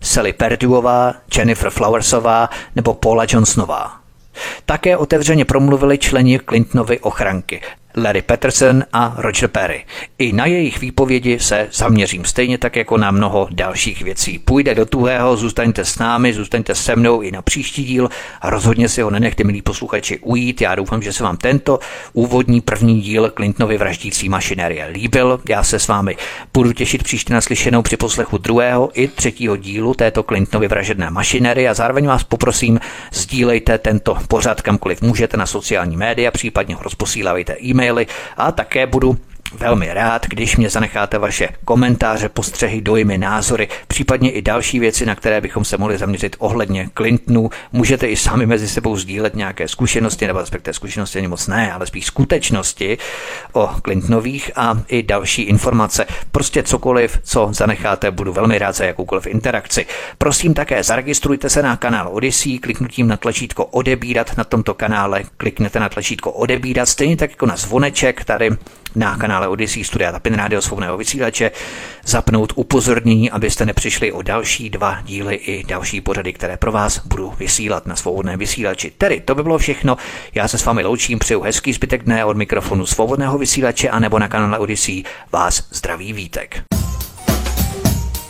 Sally Perduová, Jennifer Flowersová nebo Paula Johnsonová. Také otevřeně promluvili členi Clintonovy ochranky. Larry Peterson a Roger Perry. I na jejich výpovědi se zaměřím stejně tak jako na mnoho dalších věcí. Půjde do tuhého, zůstaňte s námi, zůstaňte se mnou i na příští díl a rozhodně si ho nenechte, milí posluchači, ujít. Já doufám, že se vám tento úvodní první díl Clintonovy vraždící mašinérie líbil. Já se s vámi budu těšit příště naslyšenou při poslechu druhého i třetího dílu této Clintonovy vražedné mašinérie a zároveň vás poprosím, sdílejte tento pořad kamkoliv můžete na sociální média, případně ho rozposílávejte e-mail e-maily a také budu velmi rád, když mě zanecháte vaše komentáře, postřehy, dojmy, názory, případně i další věci, na které bychom se mohli zaměřit ohledně Clintonu. Můžete i sami mezi sebou sdílet nějaké zkušenosti, nebo respektive zkušenosti ani moc ne, ale spíš skutečnosti o Clintonových a i další informace. Prostě cokoliv, co zanecháte, budu velmi rád za jakoukoliv interakci. Prosím také, zaregistrujte se na kanál Odyssey, kliknutím na tlačítko odebírat na tomto kanále, kliknete na tlačítko odebírat, stejně tak jako na zvoneček tady na kanále Odyssey Studia Tapin Rádio svobodného vysílače zapnout upozornění, abyste nepřišli o další dva díly i další pořady, které pro vás budu vysílat na svobodné vysílači. Tedy to by bylo všechno. Já se s vámi loučím, přeju hezký zbytek dne od mikrofonu svobodného vysílače a nebo na kanále Odyssey vás zdraví vítek.